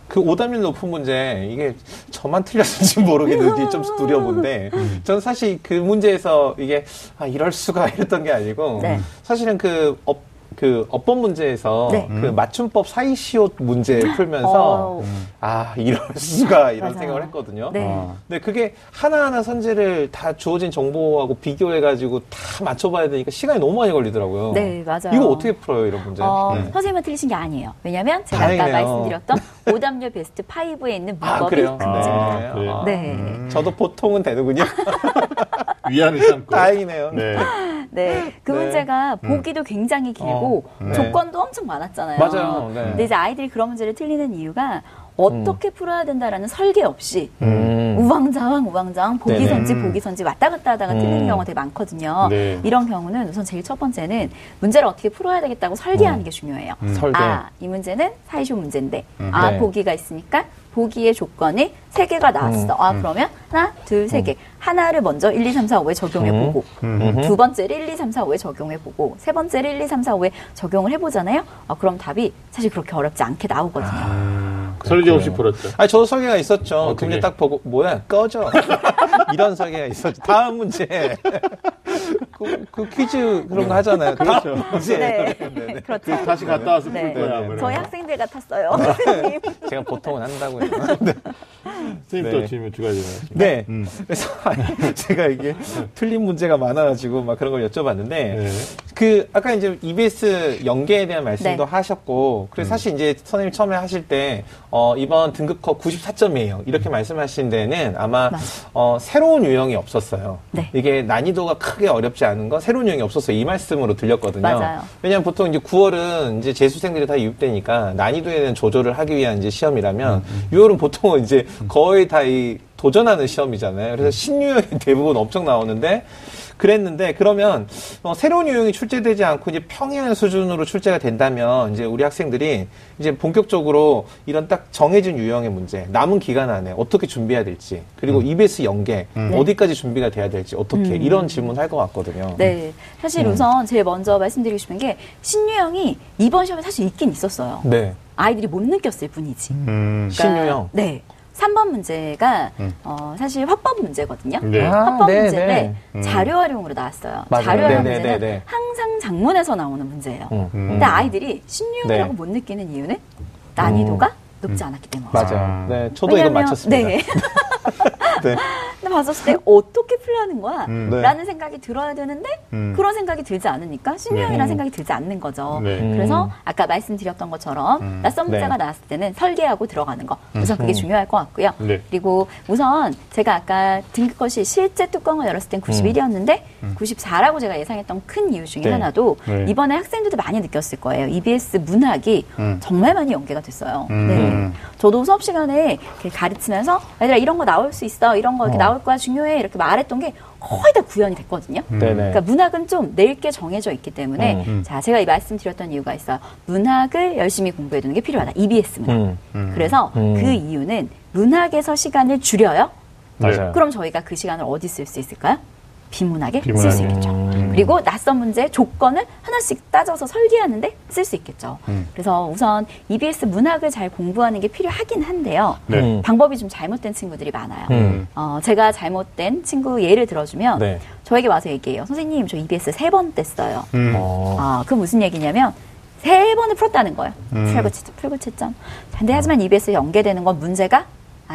그 오답률 높은 문제 이게 저만 틀렸는지 [LAUGHS] 모르겠는데 좀 두려운데 저는 사실 그 문제에서 이게 아 이럴 수가 [LAUGHS] 이랬던 게 아니고 네. 사실은 그 어, 그 어법 문제에서 네. 그 맞춤법 사이시옷 문제 풀면서 어, 아 이럴 수가 이런 맞아요. 생각을 했거든요. 네. 아. 근데 그게 하나하나 선지를 다 주어진 정보하고 비교해가지고 다 맞춰봐야 되니까 시간이 너무 많이 걸리더라고요. 네, 맞아요. 이거 어떻게 풀어요, 이런 문제? 어, 네. 선생님은 틀리신 게 아니에요. 왜냐면 제가 다행이네요. 아까 말씀드렸던 오답률 베스트 5에 있는 아, 문법이? 그 아, 문제입니다. 그래요? 아, 네. 저도 보통은 되는군요. [LAUGHS] 위안을 삼고. 다행이네요. 네. 네, 그 네. 문제가 보기도 굉장히 길고 어, 네. 조건도 엄청 많았잖아요. 맞아요. 네. 근데 이제 아이들이 그런 문제를 틀리는 이유가 어떻게 풀어야 된다라는 설계 없이 음. 우왕좌왕 우왕좌왕 보기 네네. 선지 음. 보기 선지 왔다 갔다 하다가 틀리는 음. 경우가 되게 많거든요. 네. 이런 경우는 우선 제일 첫 번째는 문제를 어떻게 풀어야 되겠다고 설계하는 음. 게 중요해요. 설계. 아, 이 문제는 사이쇼 문제인데, 음. 아, 네. 보기가 있으니까 보기의 조건이 세 개가 나왔어. 음. 아, 그러면 하나, 둘, 세 개. 하나를 먼저 1, 2, 3, 4, 5에 적용해 보고, 음. 두 번째를 1, 2, 3, 4, 5에 적용해 보고, 세 번째를 1, 2, 3, 4, 5에 적용을 해 보잖아요. 아, 그럼 답이 사실 그렇게 어렵지 않게 나오거든요. 음, 설계 없이 풀었죠. 아니, 저도 설계가 있었죠. 어떻게? 그 문제 딱 보고, 뭐야, 꺼져. [LAUGHS] 이런 설계가 있었죠. 다음 문제. [LAUGHS] 그, 그 퀴즈 그런 거 하잖아요. 그렇죠. 다음 문제. 네. 그 그렇죠. 다시 갔다 와서 네. 풀 거야. 네. 뭐 저희. 학생들 같았어요. 선생님. [LAUGHS] 제가 보통은 한다고요. 네. 선생님 네. 또 질문 두 가지 나왔습니다. 네. 음. 그래서 [LAUGHS] 제가 이게 틀린 문제가 많아가지고 막 그런 걸 여쭤봤는데 네. 그 아까 이제 EBS 연계에 대한 말씀도 네. 하셨고 그래서 사실 이제 선생님 처음에 하실 때 어, 이번 등급컷 94점이에요 이렇게 말씀하신 데는 아마. 어, 새로운 유형이 없었어요. 네. 이게 난이도가 크게 어렵지 않은 건 새로운 유형이 없었어요. 이 말씀으로 들렸거든요. 맞아요. 왜냐하면 보통 이제 9월은 이제 재수생들이 다 유입되니까 난이도에는 조절을 하기 위한 이제 시험이라면 6월은 보통은 이제 거의 다 이 도전하는 시험이잖아요. 그래서 신유형이 [LAUGHS] 대부분 엄청 나오는데 그랬는데 그러면 어, 새로운 유형이 출제되지 않고 이제 평행 수준으로 출제가 된다면 이제 우리 학생들이 이제 본격적으로 이런 딱 정해진 유형의 문제 남은 기간 안에 어떻게 준비해야 될지 그리고 EBS 연계 어디까지 준비가 돼야 될지 어떻게 이런 질문 할 것 같거든요. 네. 사실 음. 우선 제일 먼저 말씀드리고 싶은 게 신유형이 이번 시험에 사실 있긴 있었어요. 네. 아이들이 못 느꼈을 뿐이지. 음. 그러니까 신유형. 네. 3번 문제가 음. 어, 사실 화법 문제거든요. 네. 아, 화법 네, 문제인데 네. 음. 자료 활용으로 나왔어요. 맞아요. 자료 활용 네, 네, 문제는 네, 네. 항상 장문에서 나오는 문제예요. 음, 음. 근데 아이들이 신유형이라고 네. 못 느끼는 이유는 난이도가 높지 않았기 때문이죠. 맞아요. 아. 네, 저도 이거 왜냐면- 맞췄습니다. 네. [LAUGHS] 네. [LAUGHS] 근데 봤었을 때 어떻게 풀라는 거야? 음. 네. 라는 생각이 들어야 되는데 음. 그런 생각이 들지 않으니까 신유형이라는 네. 생각이 들지 않는 거죠. 네. 음. 그래서 아까 말씀드렸던 것처럼 음. 낯선 문제가 네. 나왔을 때는 설계하고 들어가는 거 우선 그게 음. 중요할 것 같고요. 네. 그리고 우선 제가 아까 등급컷이 실제 뚜껑을 열었을 땐 91이었는데 94라고 제가 예상했던 큰 이유 중에 네. 하나도 네. 이번에 학생들도 많이 느꼈을 거예요. EBS 문학이 음. 정말 많이 연계가 됐어요. 음. 네. 저도 수업 시간에 가르치면서 얘들아 이런 거 나올 수 있어 이런 거 이렇게 어. 나올 거야 중요해 이렇게 말했던 게 거의 다 구현이 됐거든요. 음. 그러니까 문학은 좀낼게 정해져 있기 때문에 음, 음. 자 제가 이 말씀드렸던 이유가 있어요. 문학을 열심히 공부해 두는 게 필요하다. EBS 문학. 음, 음. 그래서 음. 그 이유는 문학에서 시간을 줄여요. 네. 맞아요. 그럼 저희가 그 시간을 어디 쓸 수 있을까요? 비문학에 쓸 수. 있겠죠. 음. 그리고 낯선 문제 조건을 하나씩 따져서 설계하는데 쓸 수 있겠죠. 음. 그래서 우선 EBS 문학을 잘 공부하는 게 필요하긴 한데요. 네. 음. 방법이 좀 잘못된 친구들이 많아요. 음. 어, 제가 잘못된 친구 예를 들어주면 네. 저에게 와서 얘기해요. 선생님, 저 EBS 세 번 뗐어요. 음. 어. 아, 그 무슨 얘기냐면 세 번을 풀었다는 거예요. 음. 풀고 채점, 풀고 채점. 근데 하지만 EBS에 연계되는 건 문제가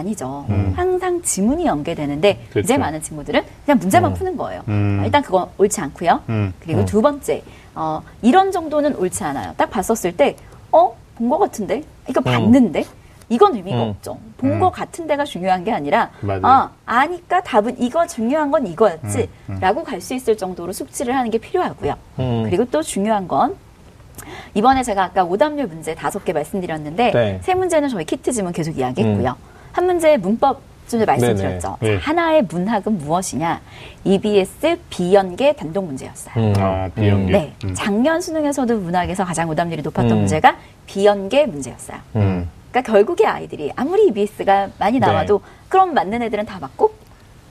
아니죠. 음. 항상 지문이 연계되는데 그렇죠. 이제 많은 친구들은 그냥 문제만 음. 푸는 거예요. 음. 아, 일단 그건 옳지 않고요. 음. 그리고 음. 두 번째, 어, 이런 정도는 옳지 않아요. 딱 봤었을 때, 어? 본 것 같은데? 이거 봤는데? 이건 의미가 음. 없죠. 본 음. 것 같은 데가 중요한 게 아니라, 맞아요. 아, 아니까 답은 이거 중요한 건 이거였지. 음, 음. 라고 갈 수 있을 정도로 숙지를 하는 게 필요하고요. 음. 그리고 또 중요한 건, 이번에 제가 아까 오답률 문제 다섯 개 말씀드렸는데, 네. 세 문제는 저희 키트 지문 계속 이야기했고요. 한 문제 문법 좀 전에 말씀드렸죠. 네. 하나의 문학은 무엇이냐? EBS 비연계 단독 문제였어요. 음. 아, 비연계. 네, 음. 작년 수능에서도 문학에서 가장 오답률이 높았던 음. 문제가 비연계 문제였어요. 음. 그러니까 결국에 아이들이 아무리 EBS가 많이 나와도 네. 그럼 맞는 애들은 다 맞고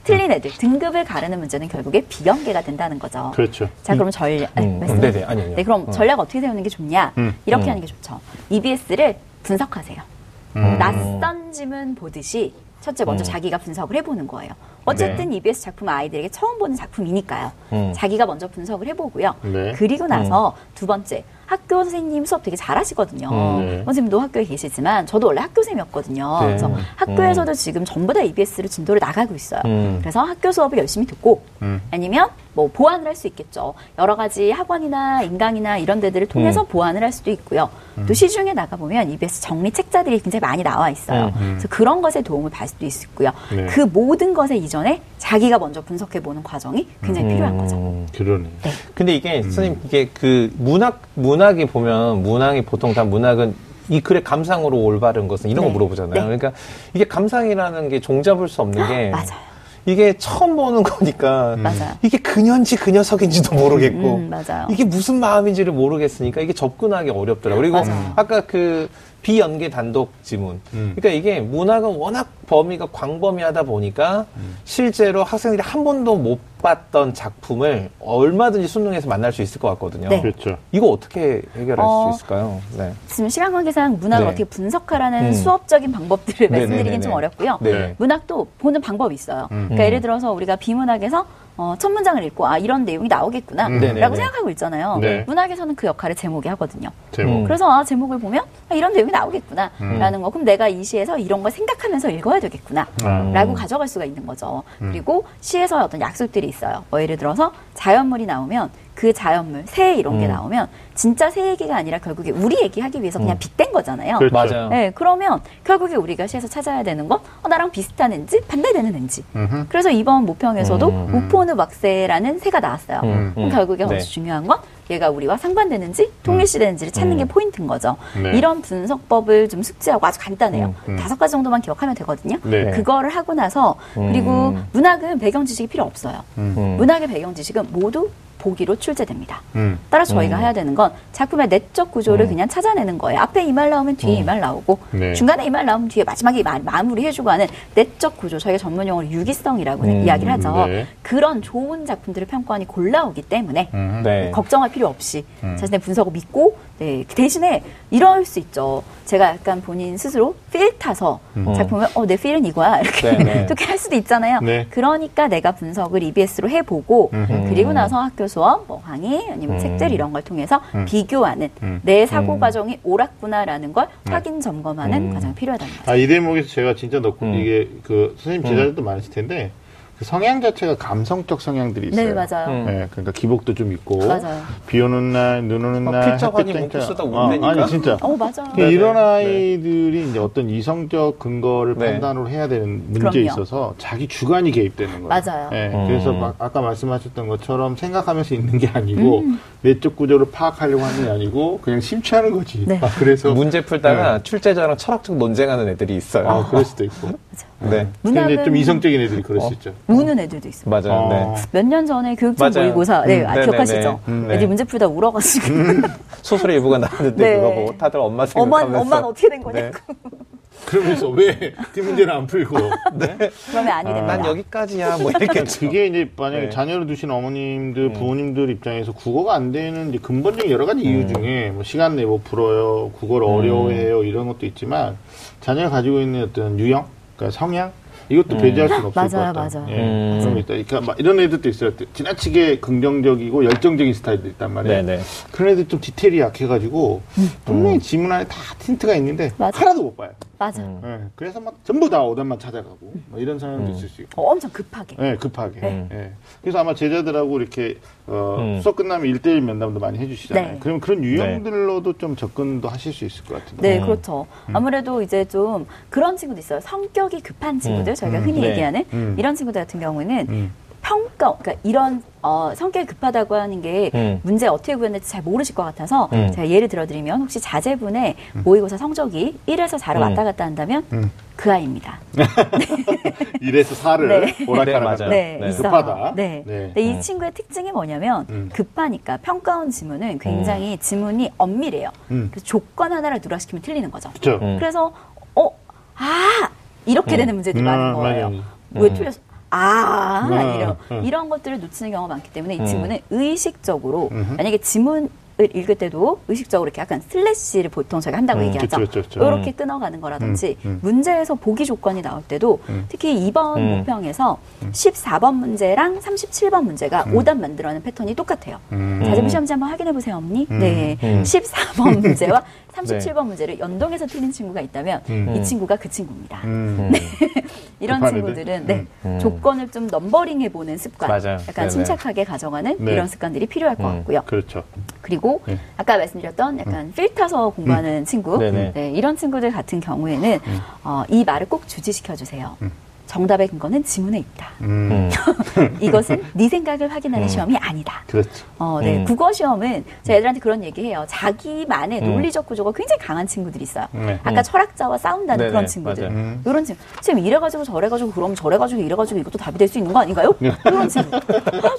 틀린 애들 등급을 가르는 문제는 결국에 비연계가 된다는 거죠. 그렇죠. 자, 그럼 전략, 아니, 음, 말씀- 네네, 아니, 아니요. 네, 그럼 음. 전략 어떻게 세우는 게 좋냐? 음, 이렇게 음. 하는 게 좋죠. EBS를 분석하세요. 음. 낯선 지문 보듯이 첫째 먼저 음. 자기가 분석을 해보는 거예요. 어쨌든 EBS 작품은 아이들에게 처음 보는 작품이니까요. 음. 자기가 먼저 분석을 해보고요. 네. 그리고 나서 두 번째 학교 선생님 수업 되게 잘하시거든요. 음, 네. 선생님도 학교에 계시지만 저도 원래 학교생이었거든요. 네. 그래서 음. 학교에서도 지금 전부 다 EBS로 진도를 나가고 있어요. 음. 그래서 학교 수업을 열심히 듣고 음. 아니면 뭐 보완을 할 수 있겠죠. 여러 가지 학원이나 인강이나 이런 데들을 통해서 음. 보완을 할 수도 있고요. 또 시중에 나가 보면 EBS 정리 책자들이 굉장히 많이 나와 있어요. 음, 그래서 그런 것에 도움을 받을 수도 있고요. 네. 그 모든 것에 이전에 자기가 먼저 분석해 보는 과정이 굉장히 필요한 거죠. 음. 그러네. 근데 이게 음. 선생님 이게 그 문학 문학이 보면 문학이 보통 다 문학은 이 글의 감상으로 올바른 것은 이런 네. 거 물어보잖아요. 네. 그러니까 이게 감상이라는 게 종잡을 수 없는 게 맞아요. 이게 처음 보는 거니까 맞아요. 이게 그년지 그 녀석인지도 모르겠고 음, 맞아요. 이게 무슨 마음인지를 모르겠으니까 이게 접근하기 어렵더라고요. 그리고 맞아요. 아까 그 비연계 단독 지문. 음. 그러니까 이게 문학은 워낙 범위가 광범위하다 보니까 음. 실제로 학생들이 한 번도 못 봤던 작품을 얼마든지 수능에서 만날 수 있을 것 같거든요. 네. 그렇죠. 이거 어떻게 해결할 어, 수 있을까요? 네. 지금 시간 관계상 문학을 네. 어떻게 분석하라는 음. 수업적인 방법들을 네, 말씀드리긴 네, 네, 좀 네. 어렵고요. 네. 문학도 보는 방법이 있어요. 음. 그러니까 음. 예를 들어서 우리가 비문학에서 어, 첫 문장을 읽고 아 이런 내용이 나오겠구나 음. 네, 네, 라고 네. 생각하고 있잖아요. 네. 문학에서는 그 역할을 제목이 하거든요. 제목. 음. 그래서 아, 제목을 보면 아, 이런 내용이 나오겠구나 음. 라는 거 그럼 내가 이 시에서 이런 걸 생각하면서 읽어야 되겠구나 음. 라고 가져갈 수가 있는 거죠. 그리고 시에서 어떤 약속들이 있어요. 뭐 예를 들어서 자연물이 나오면 그 자연물, 새 이런 게 음. 나오면 진짜 새 얘기가 아니라 결국에 우리 얘기하기 위해서 그냥 음. 빗댄 거잖아요. 그렇죠. 맞아요. 네, 그러면 결국에 우리가 시에서 찾아야 되는 건 어, 나랑 비슷한 앤지 반대되는 앤지. 음흠. 그래서 이번 모평에서도 음. 우포느 왁세라는 새가 나왔어요. 음, 그럼 음. 결국에 네. 아주 중요한 건 얘가 우리와 상반되는지 통일시되는지를 찾는 음. 게 포인트인 거죠. 네. 이런 분석법을 좀 숙지하고 아주 간단해요. 음, 음. 다섯 가지 정도만 기억하면 되거든요. 네. 그거를 하고 나서 그리고 음. 문학은 배경 지식이 필요 없어요. 문학의 배경 지식은 모두 보기로 출제됩니다. 음. 따라서 저희가 음. 해야 되는 건 작품의 내적 구조를 음. 그냥 찾아내는 거예요. 앞에 이 말 나오면 뒤에 이 음. 말 나오고 네. 중간에 이 말 나오면 뒤에 마지막에 이말 마무리 해주고 하는 내적 구조 저희가 전문 용어로 유기성이라고 음. 이야기를 하죠. 네. 그런 좋은 작품들을 평가원이 골라오기 때문에 음. 네. 걱정할 필요 없이 음. 자신의 분석을 믿고 네, 그 대신에 이럴 수 있죠. 제가 약간 본인 스스로 필 타서 음. 작품을 어 내 필은 이거야 [LAUGHS] 이렇게 네, 네. [LAUGHS] 이렇게 할 수도 있잖아요. 네. 그러니까 내가 분석을 EBS로 해보고 음. 그리고 나서 학교 수업, 뭐 강의 아니면 음. 책들 이런 걸 통해서 음. 비교하는 음. 내 사고 음. 과정이 옳았구나라는 걸 네. 확인 점검하는 음. 과정이 필요하다는 거죠. 아, 이 대목에서 제가 진짜 넣고 음. 이게 그 선생님 제자들도 많으실 텐데 그 성향 자체가 감성적 성향들이 있어요. 네 맞아요. 음. 네, 그러니까 기복도 좀 있고 맞아요. 비 오는 날, 눈 오는 어, 날, 문구 땡겨. 쓰다 어, 운다니까? 아니 진짜. 어 맞아요. 그러니까 네, 이런 네. 아이들이 이제 어떤 이성적 근거를 네. 판단으로 해야 되는 문제에 그럼요. 있어서 자기 주관이 개입되는 거예요. 맞아요. 네, 음. 그래서 막 아까 말씀하셨던 것처럼 생각하면서 있는 게 아니고 음. 내적 구조를 파악하려고 하는 게 아니고 그냥 심취하는 거지. 네. 아, 그래서 문제 풀다가 출제자랑 철학적 논쟁하는 애들이 있어요. 아, 그럴 수도 있고. [LAUGHS] 네. 근데 이제 좀 문학은- 이성적인 애들이 그럴 어. 수 있죠. 우는 애들도 있어요. 맞아요. 어. 네. 몇년 전에 교육청 맞아요. 모의고사, 네, 음, 아. 기억하시죠? 음, 애들이 네. 문제 풀다 울어가지고 [LAUGHS] 소설의 일부가 나왔는데 네. 그거 보고 다들 엄마 엄마 생각하면서 엄마는 어떻게 된 거냐? 네. [LAUGHS] 그러면서 왜 뒷문제는 안 풀고. 네? 그러면 아니 됩니다. 난 여기까지야 뭐 이렇게 그게 이제 만약에 네. 자녀를 두신 어머님들, 부모님들 입장에서 국어가 안 되는 이제 근본적인 여러 가지 이유 중에 뭐 시간 내고 풀어요, 국어를 음. 어려워해요 이런 것도 있지만 자녀가 가지고 있는 어떤 유형, 그러니까 성향 이것도 음. 배제할 수는 없을 맞아요, 것 같다. 맞아요. 예, 음. 그런 게 있다. 그러니까 막 이런 애들도 있어요. 지나치게 긍정적이고 열정적인 스타일도 있단 말이에요. 네네. 그런 애들 좀 디테일이 약해가지고 분명히 지문 안에 다 힌트가 있는데 맞아. 하나도 못 봐요. 맞아. 음. 예, 그래서 막 전부 다 오답만 찾아가고 뭐 이런 상황도 음. 있을 수 있고. 어, 엄청 급하게. 네, 급하게. 네. 예. 그래서 아마 제자들하고 이렇게 어, 음. 수업 끝나면 일대일 면담도 많이 해주시잖아요. 네. 그럼 그런 유형들로도 좀 접근도 하실 수 있을 것 같은데. 네, 음. 그렇죠. 아무래도 이제 좀 그런 친구도 있어요. 성격이 급한 친구들, 저희가 흔히 네. 얘기하는 음. 이런 친구들 같은 경우에는 음. 평가, 그러니까 이런 어, 성격이 급하다고 하는 게 음. 문제 어떻게 구했는지 잘 모르실 것 같아서 음. 제가 예를 들어드리면 혹시 자제분의 모의고사 성적이 1에서 4로 음. 왔다 갔다 한다면 음. 그 아이입니다. [LAUGHS] 1에서 4를 네. 오락가락 네, 맞아요. 네, 네. 급하다. 네. 네. 근데 이 친구의 특징이 뭐냐면 음. 급하니까 평가원 지문은 굉장히 지문이 엄밀해요. 음. 그래서 조건 하나를 누락시키면 틀리는 거죠. 그렇죠. 음. 그래서 어, 아 이렇게 되는 문제들이 음, 많은 거예요. 왜 음. 틀렸어? 아, 음, 이런, 음. 이런 것들을 놓치는 경우가 많기 때문에 이 음. 지문은 의식적으로. 만약에 지문을 읽을 때도 의식적으로 이렇게 약간 슬래시를 보통 저희가 한다고 음, 얘기하죠. 그쵸, 그쵸. 이렇게 끊어가는 거라든지 음, 음. 문제에서 보기 조건이 나올 때도 음. 특히 2번 음. 모평에서 14번 문제랑 37번 문제가 오답 만들어내는 패턴이 똑같아요. 음. 자제부 시험지 한번 확인해 보세요, 어머니. 음. 네. 음. 14번 [LAUGHS] 문제와 37번 문제를 연동해서 틀린 친구가 있다면 음. 이 친구가 그 친구입니다. 음. [LAUGHS] 이런 친구들은 네, 음. 조건을 좀 넘버링해 보는 습관, 맞아요. 약간 네네. 침착하게 가져가는 네. 이런 습관들이 필요할 것 음. 같고요. 그렇죠. 그리고 네. 아까 말씀드렸던 약간 필 타서 공부하는 친구, 네네. 네, 이런 친구들 같은 경우에는 어, 이 말을 꼭 주지시켜 주세요. 음. 정답의 근거는 지문에 있다. 음. 음. [LAUGHS] 이것은 네 생각을 확인하는 시험이 아니다. 그렇죠. 어, 네. 음. 국어 시험은 제가 애들한테 그런 얘기해요. 자기만의 음. 논리적 구조가 굉장히 강한 친구들이 있어요. 네. 아까 음. 철학자와 싸운다는 네네, 그런 친구들. 맞아요. 음. 이런 친구. 쌤 이래가지고 저래가지고 그럼 저래가지고 이래가지고 이것도 답이 될 수 있는 거 아닌가요? 이런 친구. 아,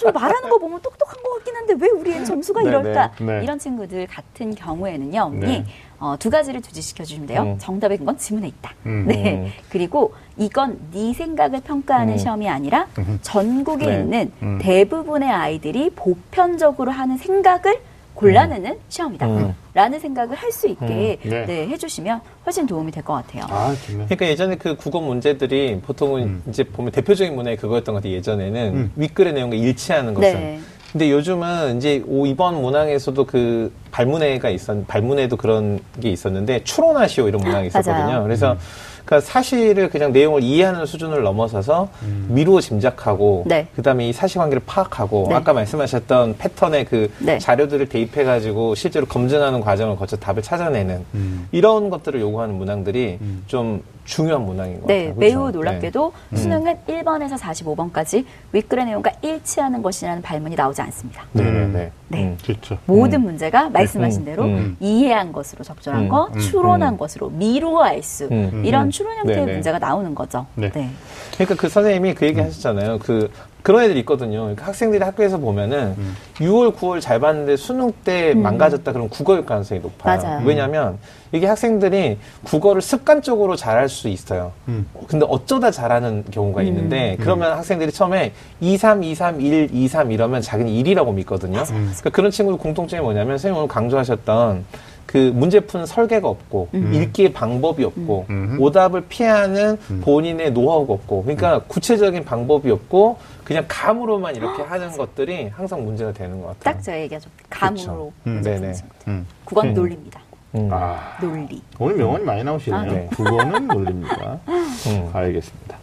저 말하는 거 보면 똑똑한 것 같긴 한데 왜 우리 애 점수가 네네. 이럴까? 네. 이런 친구들 같은 경우에는요, 어머니. 네. 어, 두 가지를 주지시켜 주시면 돼요. 음. 정답의 근건 지문에 있다. 음. 네. 음. [LAUGHS] 그리고 이건 네 생각을 평가하는 음. 시험이 아니라 음. 전국에 네. 있는 음. 대부분의 아이들이 보편적으로 하는 생각을 골라내는 시험이다. 음. 라는 생각을 할 수 있게 음. 네. 네, 해주시면 훨씬 도움이 될 것 같아요. 아. 그러니까 예전에 그 국어 문제들이 보통은 음. 이제 보면 대표적인 문항이 그거였던 것 같아요. 예전에는 음. 윗글의 내용과 일치하는 것은. 네. 근데 요즘은 이제 오 이번 문항에서도 그 발문회가 있었, 발문회도 그런 게 있었는데 추론하시오 이런 문항이 있었거든요. 그래서 그러니까 사실을 그냥 내용을 이해하는 수준을 넘어서서 미루어 짐작하고 네. 그다음에 이 사실관계를 파악하고 네. 아까 말씀하셨던 패턴의 그 네. 자료들을 대입해 가지고 실제로 검증하는 과정을 거쳐 답을 찾아내는 음. 이런 것들을 요구하는 문항들이 음. 좀 중요한 문항인 것 네, 같아요. 매우 그렇죠? 놀랍게도 네. 수능은 1번에서 45번까지 윗글의 내용과 일치하는 것이라는 발문이 나오지 않습니다. 네, 네, 네. 네. 음. 그렇죠. 모든 문제가 말씀하신 음, 대로 음. 이해한 것으로 적절한 음, 거, 음, 추론한 음. 것으로 미루어 알 수, 음, 이런 음. 추론 형태의 네네. 문제가 나오는 거죠. 네. 그러니까 그 선생님이 그 얘기 하셨잖아요. 그 그런 애들이 있거든요. 그러니까 학생들이 학교에서 보면은 음. 6월, 9월 잘 봤는데 수능 때 음. 망가졌다 그러면 국어일 가능성이 높아요. 맞아요. 왜냐하면 이게 학생들이 국어를 습관적으로 잘할 수 있어요. 음. 근데 어쩌다 잘하는 경우가 음. 있는데 그러면 학생들이 처음에 2, 3, 2, 3, 1, 2, 3 이러면 자기는 1이라고 믿거든요. 그러니까 그런 친구들 공통점이 뭐냐면 선생님 오늘 강조하셨던 그 문제 푸는 설계가 없고 음. 읽기의 방법이 없고 음. 오답을 피하는 음. 본인의 노하우가 없고 그러니까 구체적인 방법이 없고 그냥 감으로만 이렇게 하는 것들이 항상 문제가 되는 것 같아요. 딱 제가 얘기하죠. 감으로 그쵸. 음. 문제 푸는 네네. 음. 국어는 음. 논리입니다. 음. 아, 논리. 오늘 명언이 많이 나오시네요. 아, 네. 국어는 논리입니다. [LAUGHS] 음. 알겠습니다.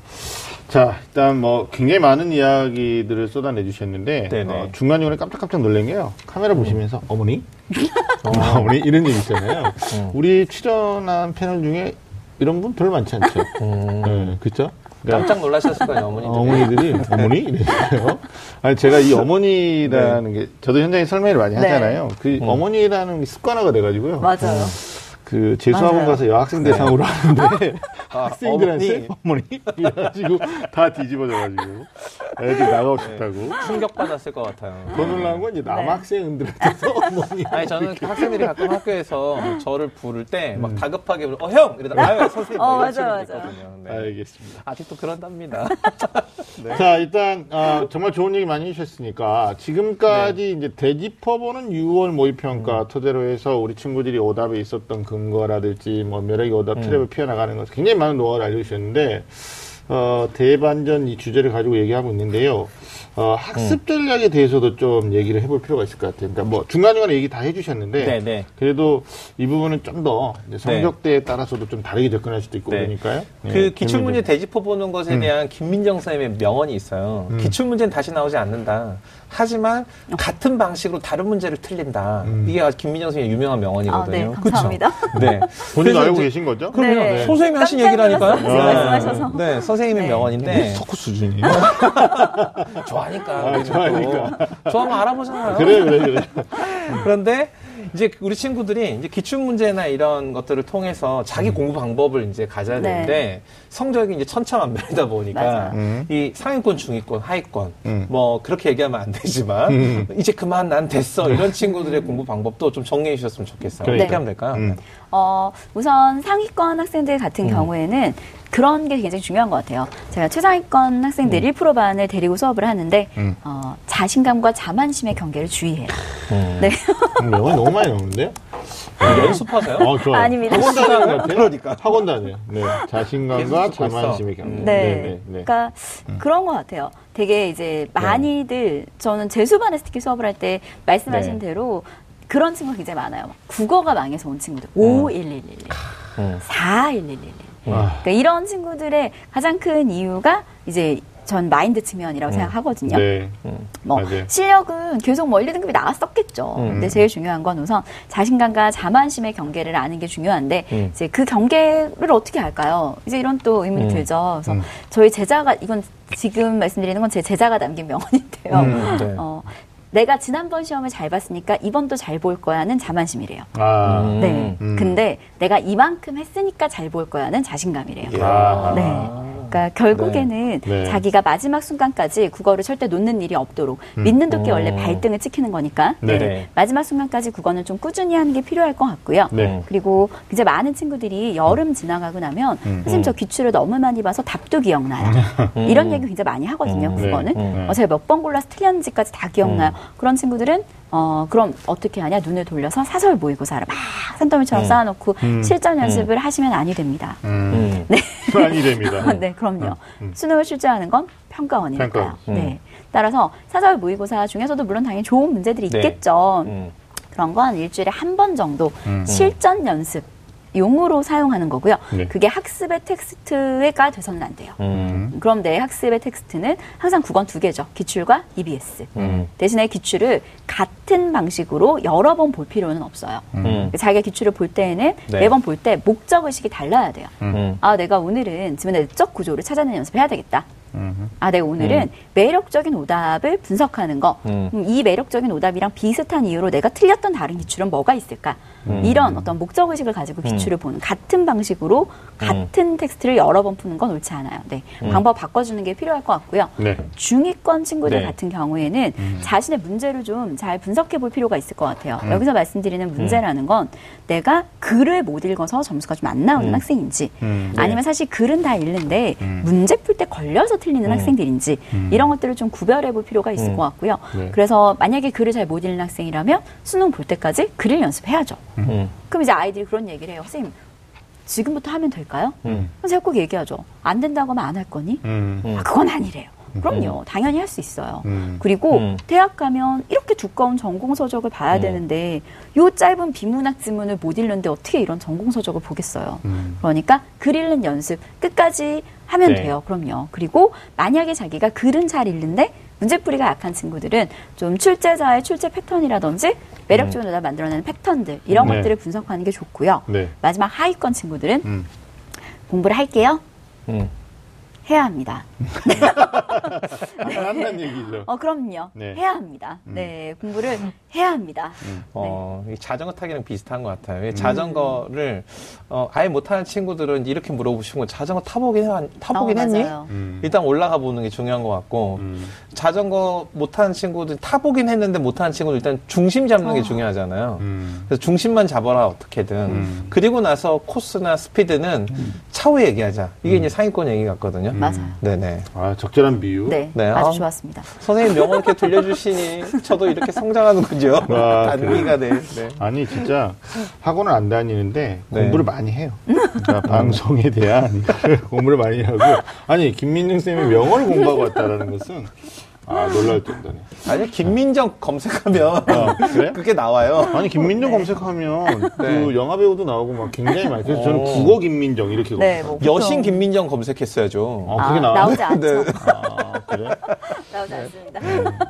자, 일단 뭐 굉장히 많은 이야기들을 쏟아내 주셨는데 네네. 어, 중간중간에 깜짝깜짝 놀란 게요. 카메라 보시면서 어머니? [LAUGHS] 어. [LAUGHS] 어머니? 이런 얘기 있잖아요. 음. 우리 출연한 패널 중에 이런 분 별로 많지 않죠. 음. 네, 그렇죠? 그러니까 깜짝 놀라셨을 거예요, 어머니들. 어머니들이 어머니 [LAUGHS] 이래요. 아니 제가 이 어머니라는 게 저도 현장에 설명을 많이 네. 하잖아요. 그 음. 어머니라는 게 습관화가 돼가지고요. 맞아요. 그 재수학원 맞아요. 가서 여학생 네. 대상으로 하는데 아, 학생들한테 어머니. 어머니 이래가지고 다 뒤집어져가지고 애들 나가고 네. 싶다고. 충격 받았을 것 같아요. 더 놀라운 건 이제 남학생들한테서 [LAUGHS] 어머니. 아니 저는 그 학생들이 가끔 학교에서 저를 부를 때 음. 막 다급하게 부르 어형 이러다 아유 선생님 어, 뭐 친구도 맞아요. 있거든요. 네. 알겠습니다. 아직도 그런답니다. [LAUGHS] 자, 일단, 아, 정말 좋은 얘기 많이 해주셨으니까, 지금까지 네. 이제 되짚어보는 6월 음. 모의평가 토대로 해서 우리 친구들이 오답에 있었던 근거라든지, 뭐, 멸액의 오답 음. 트랩을 피해나가는 것, 굉장히 많은 노하우를 알려주셨는데, 어, 대반전 이 주제를 가지고 얘기하고 있는데요. 어, 학습 음. 전략에 대해서도 좀 얘기를 해볼 필요가 있을 것 같아요. 그러니까 뭐, 중간중간에 얘기 다 해주셨는데, 네, 네. 그래도 이 부분은 좀 더 성적대에 따라서도 좀 다르게 접근할 수도 있고 네. 그러니까요. 그 네, 기출문제 질문 되짚어 보는 것에 음. 대한 김민정 선생님의 명언이 있어요. 음. 기출문제는 다시 나오지 않는다. 하지만 같은 방식으로 다른 문제를 틀린다. 음. 이게 김민정 선생님의 유명한 명언이거든요. 아, 네, 그쵸? 감사합니다. 네. [LAUGHS] 본인도 그래서 알고 계신 거죠? 그럼요. 네. 선생님이 하신 얘기라니까요. 말씀하셔서. 네, 선생님의 네. 명언인데 토크 수준이. 좋아니까. 아, 좋아하니까. 또. 좋아하면 알아보잖아요. 그래, 그래, 그래. 그런데 이제 우리 친구들이 이제 기출 문제나 이런 것들을 통해서 자기 음. 공부 방법을 이제 가져야 네. 되는데 성적이 이제 천차만별이다 보니까. 음. 이 상위권, 중위권, 하위권 음. 뭐 그렇게 얘기하면 안 되지만 이제 그만 난 됐어 이런 친구들의 공부 방법도 좀 정리해 주셨으면 좋겠어요. 그러니까. 어떻게 하면 될까요? 음. 어, 우선 상위권 학생들 같은 경우에는 그런 게 굉장히 중요한 것 같아요. 제가 최상위권 학생들 1% 반을 데리고 수업을 하는데 음. 어, 자신감과 자만심의 경계를 주의해라. 음. 네. 음, 영어이 너무 많이 나오는데요? 연습하세요? 어, 좋아요. 아닙니다. 학원 다니는 것. 그러니까. 학원 다녀요. 네. 자신감과. 자만심의 경계. 음. 네. 네, 네, 네. 그러니까 그런 것 같아요. 되게 이제 많이들 저는 재수반에서 특히 수업을 할 때 말씀하신 네. 대로 그런 친구가 굉장히 많아요. 국어가 망해서 온 친구들. 5111, 음. 4111. 아, 그러니까 이런 친구들의 가장 큰 이유가 이제 전 마인드 측면이라고 생각하거든요. 네. 뭐 맞아요. 실력은 계속 뭐 1, 2등급이 나왔었겠죠. 음. 근데 제일 중요한 건 우선 자신감과 자만심의 경계를 아는 게 중요한데 음. 이제 그 경계를 어떻게 할까요? 이제 이런 또 의문이 음. 들죠. 그래서 음. 저희 제자가 이건 지금 말씀드리는 건 제 제자가 남긴 명언인데요. 음. 네. 어, 내가 지난번 시험을 잘 봤으니까 이번도 잘 볼 거야는 자만심이래요. 아. 음. 네. 음. 근데 내가 이만큼 했으니까 잘 볼 거야는 자신감이래요. 아. 네. 그러니까 결국에는 네. 자기가 마지막 순간까지 국어를 절대 놓는 일이 없도록 믿는 도끼 음. 원래 발등을 찍히는 거니까 네. 네. 마지막 순간까지 국어는 좀 꾸준히 하는 게 필요할 것 같고요. 네. 그리고 이제 많은 친구들이 여름 지나가고 나면 음. 선생님 저 기출을 너무 많이 봐서 답도 기억나요. 음. [LAUGHS] 이런 얘기 굉장히 많이 하거든요. 음. 국어는 네. 어, 제가 몇 번 골라서 틀렸는지까지 다 기억나요. 음. 그런 친구들은 어 그럼 어떻게 하냐 눈을 돌려서 사설 모의고사를 막 산더미처럼 음. 쌓아놓고 음. 실전 연습을 하시면 아니 됩니다. 음. 음. 많이 됩니다. [LAUGHS] 네, 그럼요. 음. 수능을 출제하는 건 평가원이니까요. 평가원. 음. 네. 따라서 사설 모의고사 중에서도 물론 당연히 좋은 문제들이 네. 있겠죠. 음. 그런 건 일주일에 한 번 정도 음. 실전 연습 용으로 사용하는 거고요. 네. 그게 학습의 텍스트가 돼서는 안 돼요. 음. 그럼 내 학습의 텍스트는 항상 그거 두 개죠. 기출과 EBS. 음. 대신에 기출을 같은 방식으로 여러 번 볼 필요는 없어요. 음. 자기가 기출을 볼 때에는 네. 매번 볼 때 목적 의식이 달라야 돼요. 음. 아, 내가 오늘은 지문의 내적 구조를 찾아내는 연습을 해야 되겠다. 음. 아, 내가 오늘은 매력적인 오답을 분석하는 거. 음. 음, 이 매력적인 오답이랑 비슷한 이유로 내가 틀렸던 다른 기출은 뭐가 있을까? 이런 어떤 목적 의식을 가지고 기출을 보는 같은 방식으로 같은 텍스트를 여러 번 푸는 건 옳지 않아요. 네. 방법 바꿔주는 게 필요할 것 같고요. 네. 중위권 친구들 네. 같은 경우에는 자신의 문제를 좀 잘 분석해 볼 필요가 있을 것 같아요. 여기서 말씀드리는 문제라는 건 내가 글을 못 읽어서 점수가 좀 안 나오는 학생인지 음. 아니면 사실 글은 다 읽는데 문제 풀 때 걸려서 틀리는 학생들인지 이런 것들을 좀 구별해 볼 필요가 있을 음. 것 같고요. 네. 그래서 만약에 글을 잘 못 읽는 학생이라면 수능 볼 때까지 글을 연습해야죠. 음. 그럼 이제 아이들이 그런 얘기를 해요. 선생님, 지금부터 하면 될까요? 음. 그럼 제가 꼭 얘기하죠. 안 된다고 하면 안 할 거니? 음. 음. 아, 그건 아니래요. 그럼요. 당연히 할 수 있어요. 음. 그리고 음. 대학 가면 이렇게 두꺼운 전공 서적을 봐야 음. 되는데 요 짧은 비문학 지문을 못 읽는데 어떻게 이런 전공 서적을 보겠어요. 음. 그러니까 글 읽는 연습 끝까지 하면 네. 돼요. 그럼요. 그리고 만약에 자기가 글은 잘 읽는데 문제풀이가 약한 친구들은 좀 출제자의 출제 패턴이라든지 매력적인 오답 만들어내는 패턴들 이런 네. 것들을 분석하는 게 좋고요. 네. 마지막 하위권 친구들은 음. 공부를 할게요. 음. 해야 합니다. [LAUGHS] 한다는 얘기죠. 어, 그럼요. 네. 해야 합니다. 네, 공부를 해야 합니다. 어, 이 자전거 타기랑 비슷한 것 같아요. 이 자전거를 어, 아예 못하는 친구들은 이렇게 물어보시면 자전거 타보긴 해, 타보긴 어, 했니? 음. 일단 올라가 보는 게 중요한 것 같고 음. 자전거 못하는 친구들 타보긴 했는데 못하는 친구들 일단 중심 잡는 게 어. 중요하잖아요. 음. 그래서 중심만 잡아라 어떻게든. 음. 그리고 나서 코스나 스피드는 차후에 얘기하자. 이게 이제 상위권 얘기 같거든요. 맞아요. 네네. 아, 적절한 비유. 네, 네, 아주 아. 좋았습니다. 선생님 명언 이렇게 들려주시니 저도 이렇게 성장하는군요. [LAUGHS] 와, [LAUGHS] 단기가 네. 네. 아니 진짜 학원을 안 다니는데 네. 공부를 많이 해요. 그러니까 방송에 대한 [LAUGHS] 공부를 많이 하고 아니 김민중 쌤이 명언을 공부하고 왔다라는 것은 아 놀랄 정도네. 아니 김민정 검색하면 아, 그래? [LAUGHS] 그게 나와요. 아니 김민정 검색하면 네. 그 영화 배우도 나오고 막 굉장히 많이 그래서 저는 오. 국어 김민정 이렇게 네, 검색해요. 뭐 보통- 여신 김민정 검색했어야죠. 아, 그게 나와요? 나오지 않죠. 네. 아 그래? [LAUGHS] 나오지 않습니다.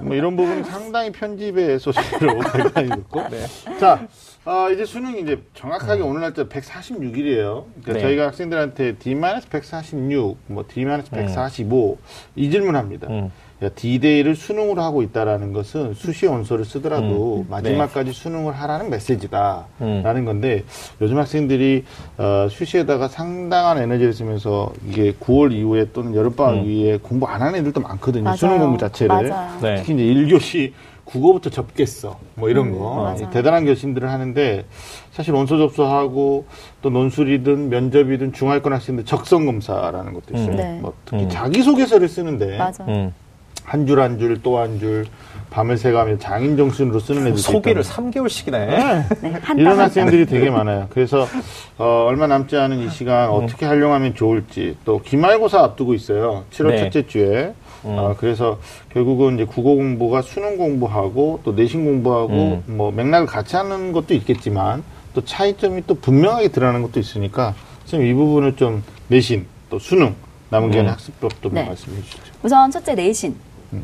뭐 이런 부분은 상당히 편집의 소식으로 [LAUGHS] 발간이 됐고. 네. 자, 아, 이제 수능이 이제 정확하게 오늘 날짜 146일이에요. 그러니까 네. 저희가 학생들한테 D-146, 뭐 D-145 이 질문 합니다. 음. 야, D-Day를 수능으로 하고 있다라는 것은 수시 원서를 쓰더라도 마지막까지 수능을 하라는 메시지다. 음. 라는 건데 요즘 학생들이 어, 수시에다가 상당한 에너지를 쓰면서 이게 9월 이후에 또는 여름방학 음. 이후에 공부 안 하는 애들도 많거든요. 맞아요. 수능 공부 자체를. 맞아요. 네. 특히 이제 1교시 국어부터 접겠어. 뭐 이런 거. 음. 대단한 결심들을 하는데 사실 원서 접수하고 또 논술이든 면접이든 중하위권 학생들 적성 검사라는 것도 있어요. 음. 네. 뭐 특히 음. 자기소개서를 쓰는데 맞아. 음. 한 줄 한 줄 또 한 줄 밤을 새가며 장인 정신으로 쓰는 애들도 소개를 있다는 3개월씩이나 해. 네. 네, 한 이런 땀한 학생들이 되게 많아요. 그래서 어, 얼마 남지 않은 이 시간 어떻게 활용하면 좋을지 또 기말고사 앞두고 있어요. 7월 네. 첫째 주에. 어, 그래서 결국은 이제 국어 공부가 수능 공부하고 또 내신 공부하고 뭐 맥락을 같이 하는 것도 있겠지만 또 차이점이 또 분명하게 드러나는 것도 있으니까 지금 이 부분을 좀 내신 또 수능 남은 기간의 음. 학습법도 네. 말씀해 주시죠. 우선 첫째 내신.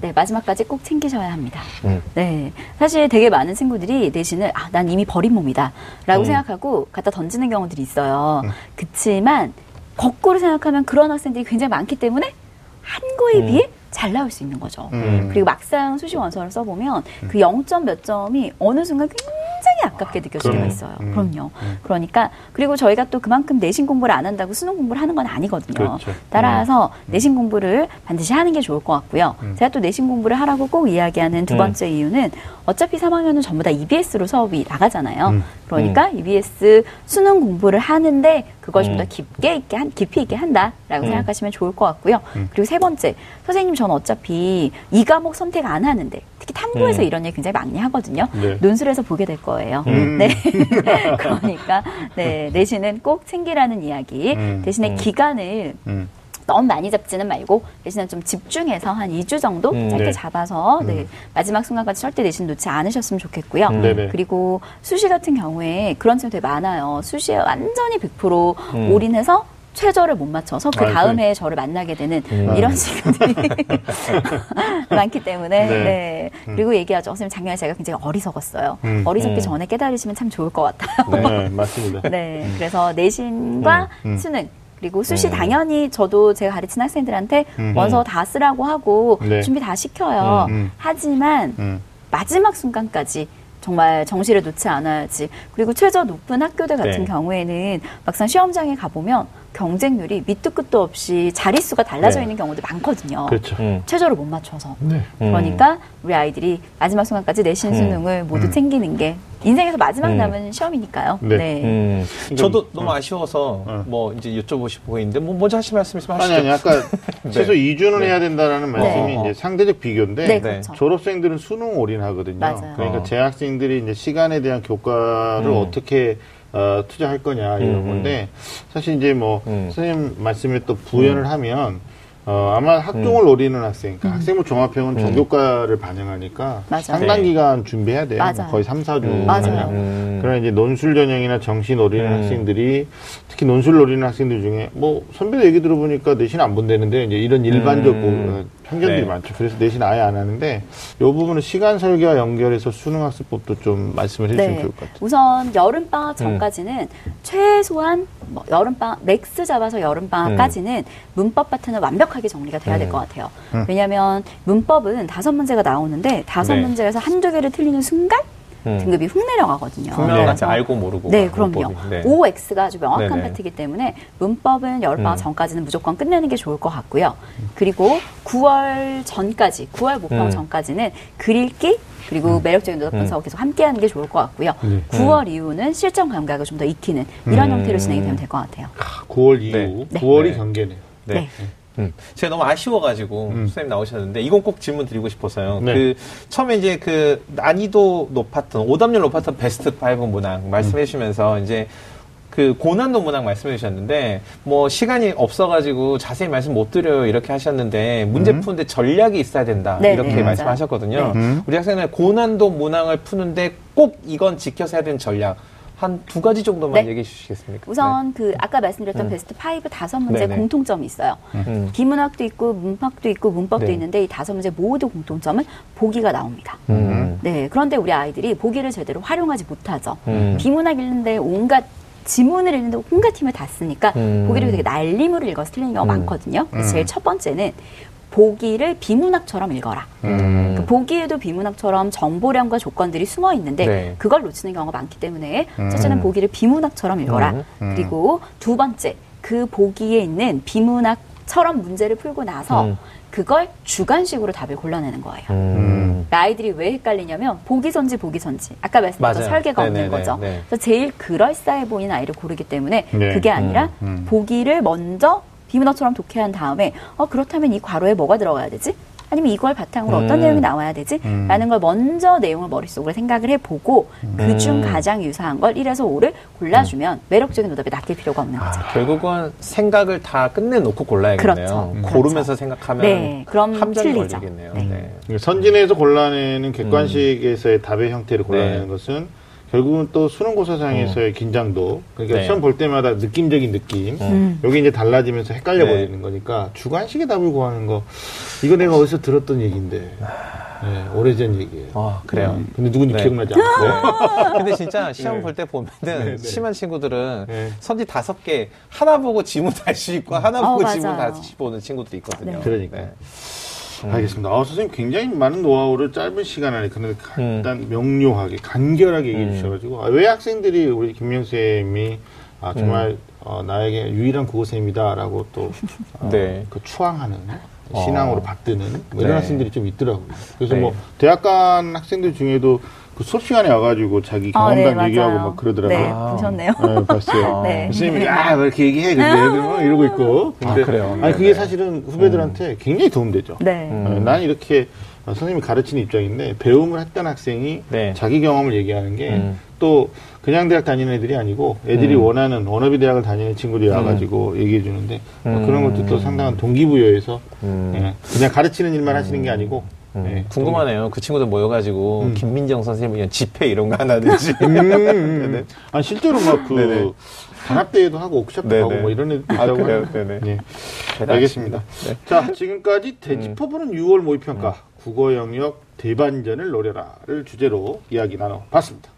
네, 마지막까지 꼭 챙기셔야 합니다. 음. 네. 사실 되게 많은 친구들이 내신을, 아, 난 이미 버린 몸이다. 라고 음. 생각하고 갖다 던지는 경우들이 있어요. 그치만, 거꾸로 생각하면 그런 학생들이 굉장히 많기 때문에 한 거에 음. 비해 잘 나올 수 있는 거죠. 음. 그리고 막상 수시 원서를 써보면 그 0점 몇 점이 어느 순간 굉장히 아깝게 느껴질 때가. 있어요. 음. 그럼요. 그러니까 그리고 저희가 또 그만큼 내신 공부를 안 한다고 수능 공부를 하는 건 아니거든요. 그렇죠. 따라서 내신 공부를 반드시 하는 게 좋을 것 같고요. 제가 또 내신 공부를 하라고 꼭 이야기하는 두 음. 번째 이유는 어차피 3학년은 전부 다 EBS로 수업이 나가잖아요. 음. 그러니까 EBS 수능 공부를 하는데 그걸 좀더 음. 깊게 있게 한 깊이 있게 한다라고 음. 생각하시면 좋을 것 같고요. 그리고 세 번째, 선생님 저는 어차피 이 과목 선택 안 하는데 특히 탐구에서 음. 이런 일 굉장히 많이 하거든요. 네. 논술에서 보게 될 거예요. 음. 네. [LAUGHS] 그러니까 네 내신은 꼭 챙기라는 이야기. 음. 대신에 음. 기간을 음. 너무 많이 잡지는 말고 대신에 좀 집중해서 한 2주 정도 음, 짧게 네. 잡아서 네, 마지막 순간까지 절대 내신 놓지 않으셨으면 좋겠고요. 음. 그리고 수시 같은 경우에 그런 친구 되게 많아요. 수시에 완전히 100% 음. 올인해서 최저를 못 맞춰서 그 아이고. 다음 해에 저를 만나게 되는 음. 이런 친구들이 [LAUGHS] 많기 때문에 네. 네. 그리고 얘기하죠. 선생님 작년에 제가 굉장히 어리석었어요. 음. 어리석기 음. 전에 깨달으시면 참 좋을 것 같아요. 네, 맞습니다. [LAUGHS] 네, 그래서 내신과 음, 음. 수능 그리고 수시 음. 당연히 저도 제가 가르친 학생들한테 음. 원서 다 쓰라고 하고 네. 준비 다 시켜요. 음, 음. 하지만 음. 마지막 순간까지 정말 정시를 놓지 않아야지. 그리고 최저 높은 학교들 같은 네. 경우에는 막상 시험장에 가보면 경쟁률이 밑도 끝도 없이 자릿수가 달라져 네. 있는 경우도 많거든요. 그렇죠. 음. 최저를 못 맞춰서. 네. 그러니까 우리 아이들이 마지막 순간까지 내신 음. 수능을 모두 음. 챙기는 게 인생에서 마지막 음. 남은 시험이니까요. 네. 네. 음. 저도 뭐, 너무 아쉬워서 어. 뭐 이제 여쭤보시고 있는데 뭐 먼저 하실 말씀 있으면 아니, 하시죠. 아니, 아까 [LAUGHS] 최소 2주는 네. 해야 된다는 말씀이 네. 이제 상대적 비교인데 네, 네. 그렇죠. 졸업생들은 수능 올인하거든요. 맞아요. 그러니까 어. 재학생들이 이제 시간에 대한 교과를 음. 어떻게 어, 투자할 거냐 이런 음, 음. 건데 사실 이제 뭐 음. 선생님 말씀에 또 부연을 하면 어, 아마 학종을 노리는 학생, 그러니까 학생부 종합형은 음. 전교과를 반영하니까 맞아요. 상당 네. 기간 준비해야 돼요. 뭐 맞아요. 거의 3, 4주. 음. 맞아요. 음. 그런 이제 논술 전형이나 정시 노리는 음. 학생들이 특히 논술 노리는 학생들 중에 뭐 선배들 얘기 들어보니까 내신 안 본다는데 이제 이런 일반적 음. 뭐, 편견들이 네. 많죠. 그래서 내신 아예 안 하는데 이 부분은 시간 설계와 연결해서 수능 학습법도 좀 말씀을 해주시면 네. 좋을 것 같아요. 우선 여름 방학 전까지는 최소한 뭐 여름 방학 max 잡아서 여름 방학까지는 문법 파트는 완벽하게 정리가 돼야 될 음. 것 같아요. 음. 왜냐하면 문법은 다섯 문제가 나오는데 다섯 네. 문제에서 한두 개를 틀리는 순간 음. 등급이 훅 내려가거든요. 분명히 그래서 알고 모르고 네, 막 그럼요. 네. OX가 아주 명확한 네네. 파트이기 때문에 문법은 여름방학 음. 전까지는 무조건 끝내는 게 좋을 것 같고요. 그리고 9월 전까지, 9월 목방 음. 전까지는 글 읽기 그리고 매력적인 노답 분석을 계속 함께 하는 게 좋을 것 같고요. 네. 9월 이후는 실전 감각을 좀 더 익히는 이런 음. 형태로 진행이 되면 될 것 같아요. 9월 이후, 네. 9월이 네. 경계네요. 네. 네. 음. 제가 너무 아쉬워가지고 음. 선생님 나오셨는데 이건 꼭 질문 드리고 싶어서요. 네. 그 처음에 이제 그 난이도 높았던 오답률 높았던 베스트 5 문항 말씀해 주시면서 이제 그 고난도 문항 말씀해 주셨는데 뭐 시간이 없어가지고 자세히 말씀 못 드려요 이렇게 하셨는데 문제 음. 푸는데 전략이 있어야 된다 네, 이렇게 네, 말씀하셨거든요. 네. 음. 우리 학생들 고난도 문항을 푸는데 꼭 이건 지켜서 해야 되는 전략 한 두 가지 정도만 네. 얘기해 주시겠습니까? 우선 그 아까 말씀드렸던 음. 베스트 5 다섯 문제 네네. 공통점이 있어요. 네. 음. 비문학도 있고 문학도 있고 문법도 네. 있는데 이 다섯 문제 모두 공통점은 보기가 나옵니다. 음. 네, 그런데 우리 아이들이 보기를 제대로 활용하지 못하죠. 음. 비문학 읽는데 온갖 지문을 읽는데 온갖 힘을 다 쓰니까 음. 보기를 되게 날림으로 읽어서 틀리는 경우가 음. 많거든요. 그래서 제일 첫 번째는 보기를 비문학처럼 읽어라. 음. 그 보기에도 비문학처럼 정보량과 조건들이 숨어 있는데 네. 그걸 놓치는 경우가 많기 때문에 첫째는 보기를 비문학처럼 읽어라. 음. 음. 그리고 두 번째 그 보기에 있는 비문학처럼 문제를 풀고 나서 음. 그걸 주관식으로 답을 골라내는 거예요. 음. 아이들이 왜 헷갈리냐면 보기 선지 보기 선지 아까 말씀드렸던 맞아요. 설계가 없는 네네네, 거죠. 네. 그래서 제일 그럴싸해 보이는 아이를 고르기 때문에 네. 그게 아니라 음, 음. 보기를 먼저 비문학처럼 독해한 다음에 어 그렇다면 이 괄호에 뭐가 들어가야 되지? 아니면 이걸 바탕으로 어떤 음. 내용이 나와야 되지? 음. 라는 걸 먼저 내용을 머릿속으로 생각을 해보고 그중 음. 가장 유사한 걸 1에서 5를 골라주면 매력적인 오답에 낚일 필요가 없는 거죠. 아, 결국은 생각을 다 끝내놓고 골라야겠네요. 그렇죠. 음. 고르면서 생각하면 네, 그럼 함정이 틀리죠. 걸리겠네요. 네. 네. 그러니까 선진에서 골라내는 객관식에서의 답의 형태를 골라내는 네. 것은 결국은 또 수능 고사장에서의 긴장도 그러니까 네. 시험 볼 때마다 느낌적인 느낌 음. 여기 이제 달라지면서 헷갈려 네. 버리는 거니까 주관식의 답을 구하는 거 이거 내가 어디서 들었던 얘기인데 네, 오래전 얘기예요. 아, 그래요. 음, 근데 누군지 네. 기억나지 않고 네. [LAUGHS] 근데 진짜 시험 네. 볼때 보면은 네, 네. 심한 친구들은 네. 선지 다섯 개 하나 보고 지문 다시 읽고 하나 어, 보고 지문 맞아요. 다시 보는 친구도 있거든요. 네. 그러니까 요. 알겠습니다. 아, 선생님 굉장히 많은 노하우를 짧은 시간 안에 그런데 간단 명료하게 간결하게 얘기해 음. 주셔가지고 아, 왜 학생들이 우리 김명 쌤이 아, 정말 어, 나에게 유일한 국어 쌤이다라고 또 [LAUGHS] 어, 네. 그 추앙하는 어. 신앙으로 받드는 뭐 이런 네. 학생들이 좀 있더라고요. 그래서 네. 뭐 대학 간 학생들 중에도 그 수업 시간에 와가지고 자기 아, 네, 경험담 얘기하고 맞아요. 막 그러더라고요. 네, 아. 보셨네요. 네, 봤어요. [LAUGHS] 네. 선생님이 야, 왜 이렇게 얘기해? 근데 애들은 이러고 있고. 근데 아, 그래요? 아니, 그게 네. 사실은 후배들한테 굉장히 도움되죠. 네. 음. 어, 난 이렇게 어, 선생님이 가르치는 입장인데 배움을 했던 학생이 네. 자기 경험을 얘기하는 게 음. 또 그냥 대학 다니는 애들이 아니고 애들이 음. 원하는 워너비 대학을 다니는 친구들이 와가지고 얘기해 주는데 어, 음. 그런 것도 또 상당한 동기부여해서 음. 예, 그냥 가르치는 일만 하시는 게 아니고 음, 예, 궁금하네요. 그 친구들 모여가지고 음. 김민정 선생님 이런 집회 이런 거 하나든지. 음, 음, [LAUGHS] 음. 아니 실제로 막그 네네. 단합대회도 하고 옥샵도 네네. 하고 뭐 이런 애들도 아, 있다고 그래요? 하니까. 네네. 예. 대단하십니다. 알겠습니다. 네. 자, 지금까지 대짚어보는 6월 모의평가 국어 영역 대반전을 노려라를 주제로 이야기 나눠봤습니다.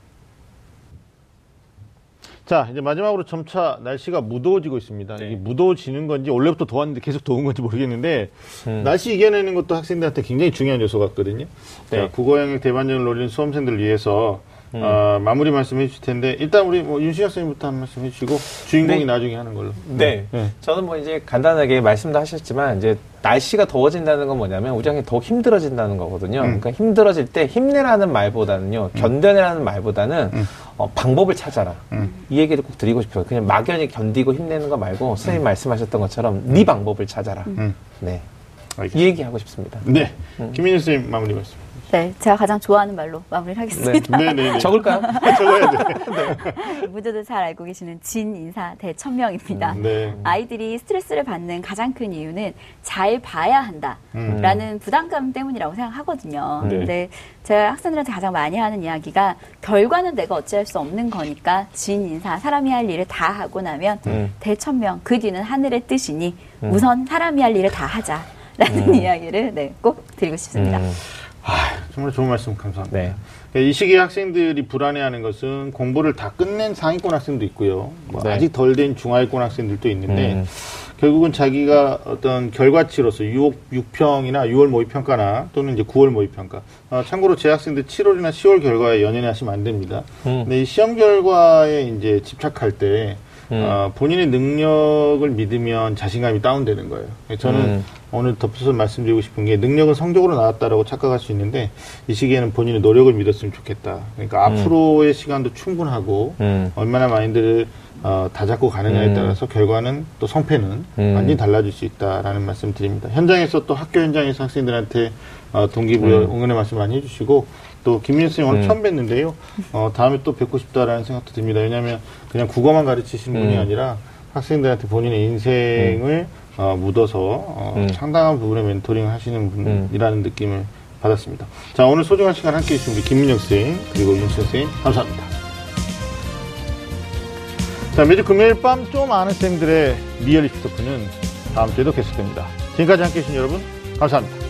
자, 이제 마지막으로 점차 날씨가 무더워지고 있습니다. 네. 이게 무더워지는 건지 원래부터 더웠는데 계속 더운 건지 모르겠는데 음. 날씨 이겨내는 것도 학생들한테 굉장히 중요한 요소 같거든요. 자, 네. 국어 영역 대반전을 노리는 수험생들을 위해서 음. 어, 마무리 말씀해 주실 텐데 일단 우리 뭐 윤시 학생님부터 한 말씀 해주시고 주인공이 네. 나중에 하는 걸로. 네. 네. 저는 뭐 이제 간단하게 말씀도 하셨지만 이제 날씨가 더워진다는 건 뭐냐면 학생이 더 힘들어진다는 거거든요. 음. 그러니까 힘들어질 때 힘내라는 말보다는요, 견뎌내라는 말보다는 음. 어, 방법을 찾아라. 음. 이 얘기를 꼭 드리고 싶어요. 그냥 막연히 견디고 힘내는 거 말고 선생님 말씀하셨던 것처럼 네 방법을 찾아라. 음. 네. 알겠습니다. 이 얘기 하고 싶습니다. 네. 음. 김민희 선생님 마무리 말씀. 네, 제가 가장 좋아하는 말로 마무리를 하겠습니다. 네네. 적을까요? [LAUGHS] 적어야 돼. [LAUGHS] 모두들 잘 알고 계시는 진 인사 대천명입니다. 네. 아이들이 스트레스를 받는 가장 큰 이유는 잘 봐야 한다라는 음. 부담감 때문이라고 생각하거든요. 네. 근데 제가 학생들한테 가장 많이 하는 이야기가 결과는 내가 어찌할 수 없는 거니까 진 인사 사람이 할 일을 다 하고 나면 음. 대천명 그 뒤는 하늘의 뜻이니 음. 우선 사람이 할 일을 다 하자라는 음. 이야기를 네, 꼭 드리고 싶습니다. 음, 아, 정말 좋은 말씀 감사합니다. 네. 이 시기에 학생들이 불안해하는 것은 공부를 다 끝낸 상위권 학생도 있고요. 뭐 네. 아직 덜 된 중하위권 학생들도 있는데 음. 결국은 자기가 어떤 결과치로서 6, 6평이나 6월 모의평가나 또는 이제 9월 모의평가. 어, 참고로 제 학생들 7월이나 10월 결과에 연연하시면 안 됩니다. 음. 근데 이 시험 결과에 이제 집착할 때 음. 어, 본인의 능력을 믿으면 자신감이 다운되는 거예요. 저는 음. 오늘 덧붙여서 말씀드리고 싶은 게 능력은 성적으로 나왔다라고 착각할 수 있는데 이 시기에는 본인의 노력을 믿었으면 좋겠다. 그러니까 음. 앞으로의 시간도 충분하고 음. 얼마나 마인드를 어, 다잡고 가느냐에 음. 따라서 결과는 또 성패는 음. 완전히 달라질 수 있다라는 말씀 드립니다. 현장에서 또 학교 현장에서 학생들한테 어, 동기부여 음. 응원의 말씀 많이 해주시고 또 김민수 선생님 오늘 음. 처음 뵀는데요. 어, 다음에 또 뵙고 싶다라는 생각도 듭니다. 왜냐하면 그냥 국어만 가르치시는 분이 음. 아니라 학생들한테 본인의 인생을 어, 묻어서 어, 음. 상당한 부분의 멘토링을 하시는 분이라는 음. 느낌을 받았습니다. 자 오늘 소중한 시간 함께해 주신 우리 김민혁 선생님 그리고 윤수 선생님 감사합니다. 자, 매주 금요일 밤 좀 아는 쌤들의 리얼리티 토크는 다음 주에도 계속됩니다. 지금까지 함께 해 주신 여러분, 감사합니다.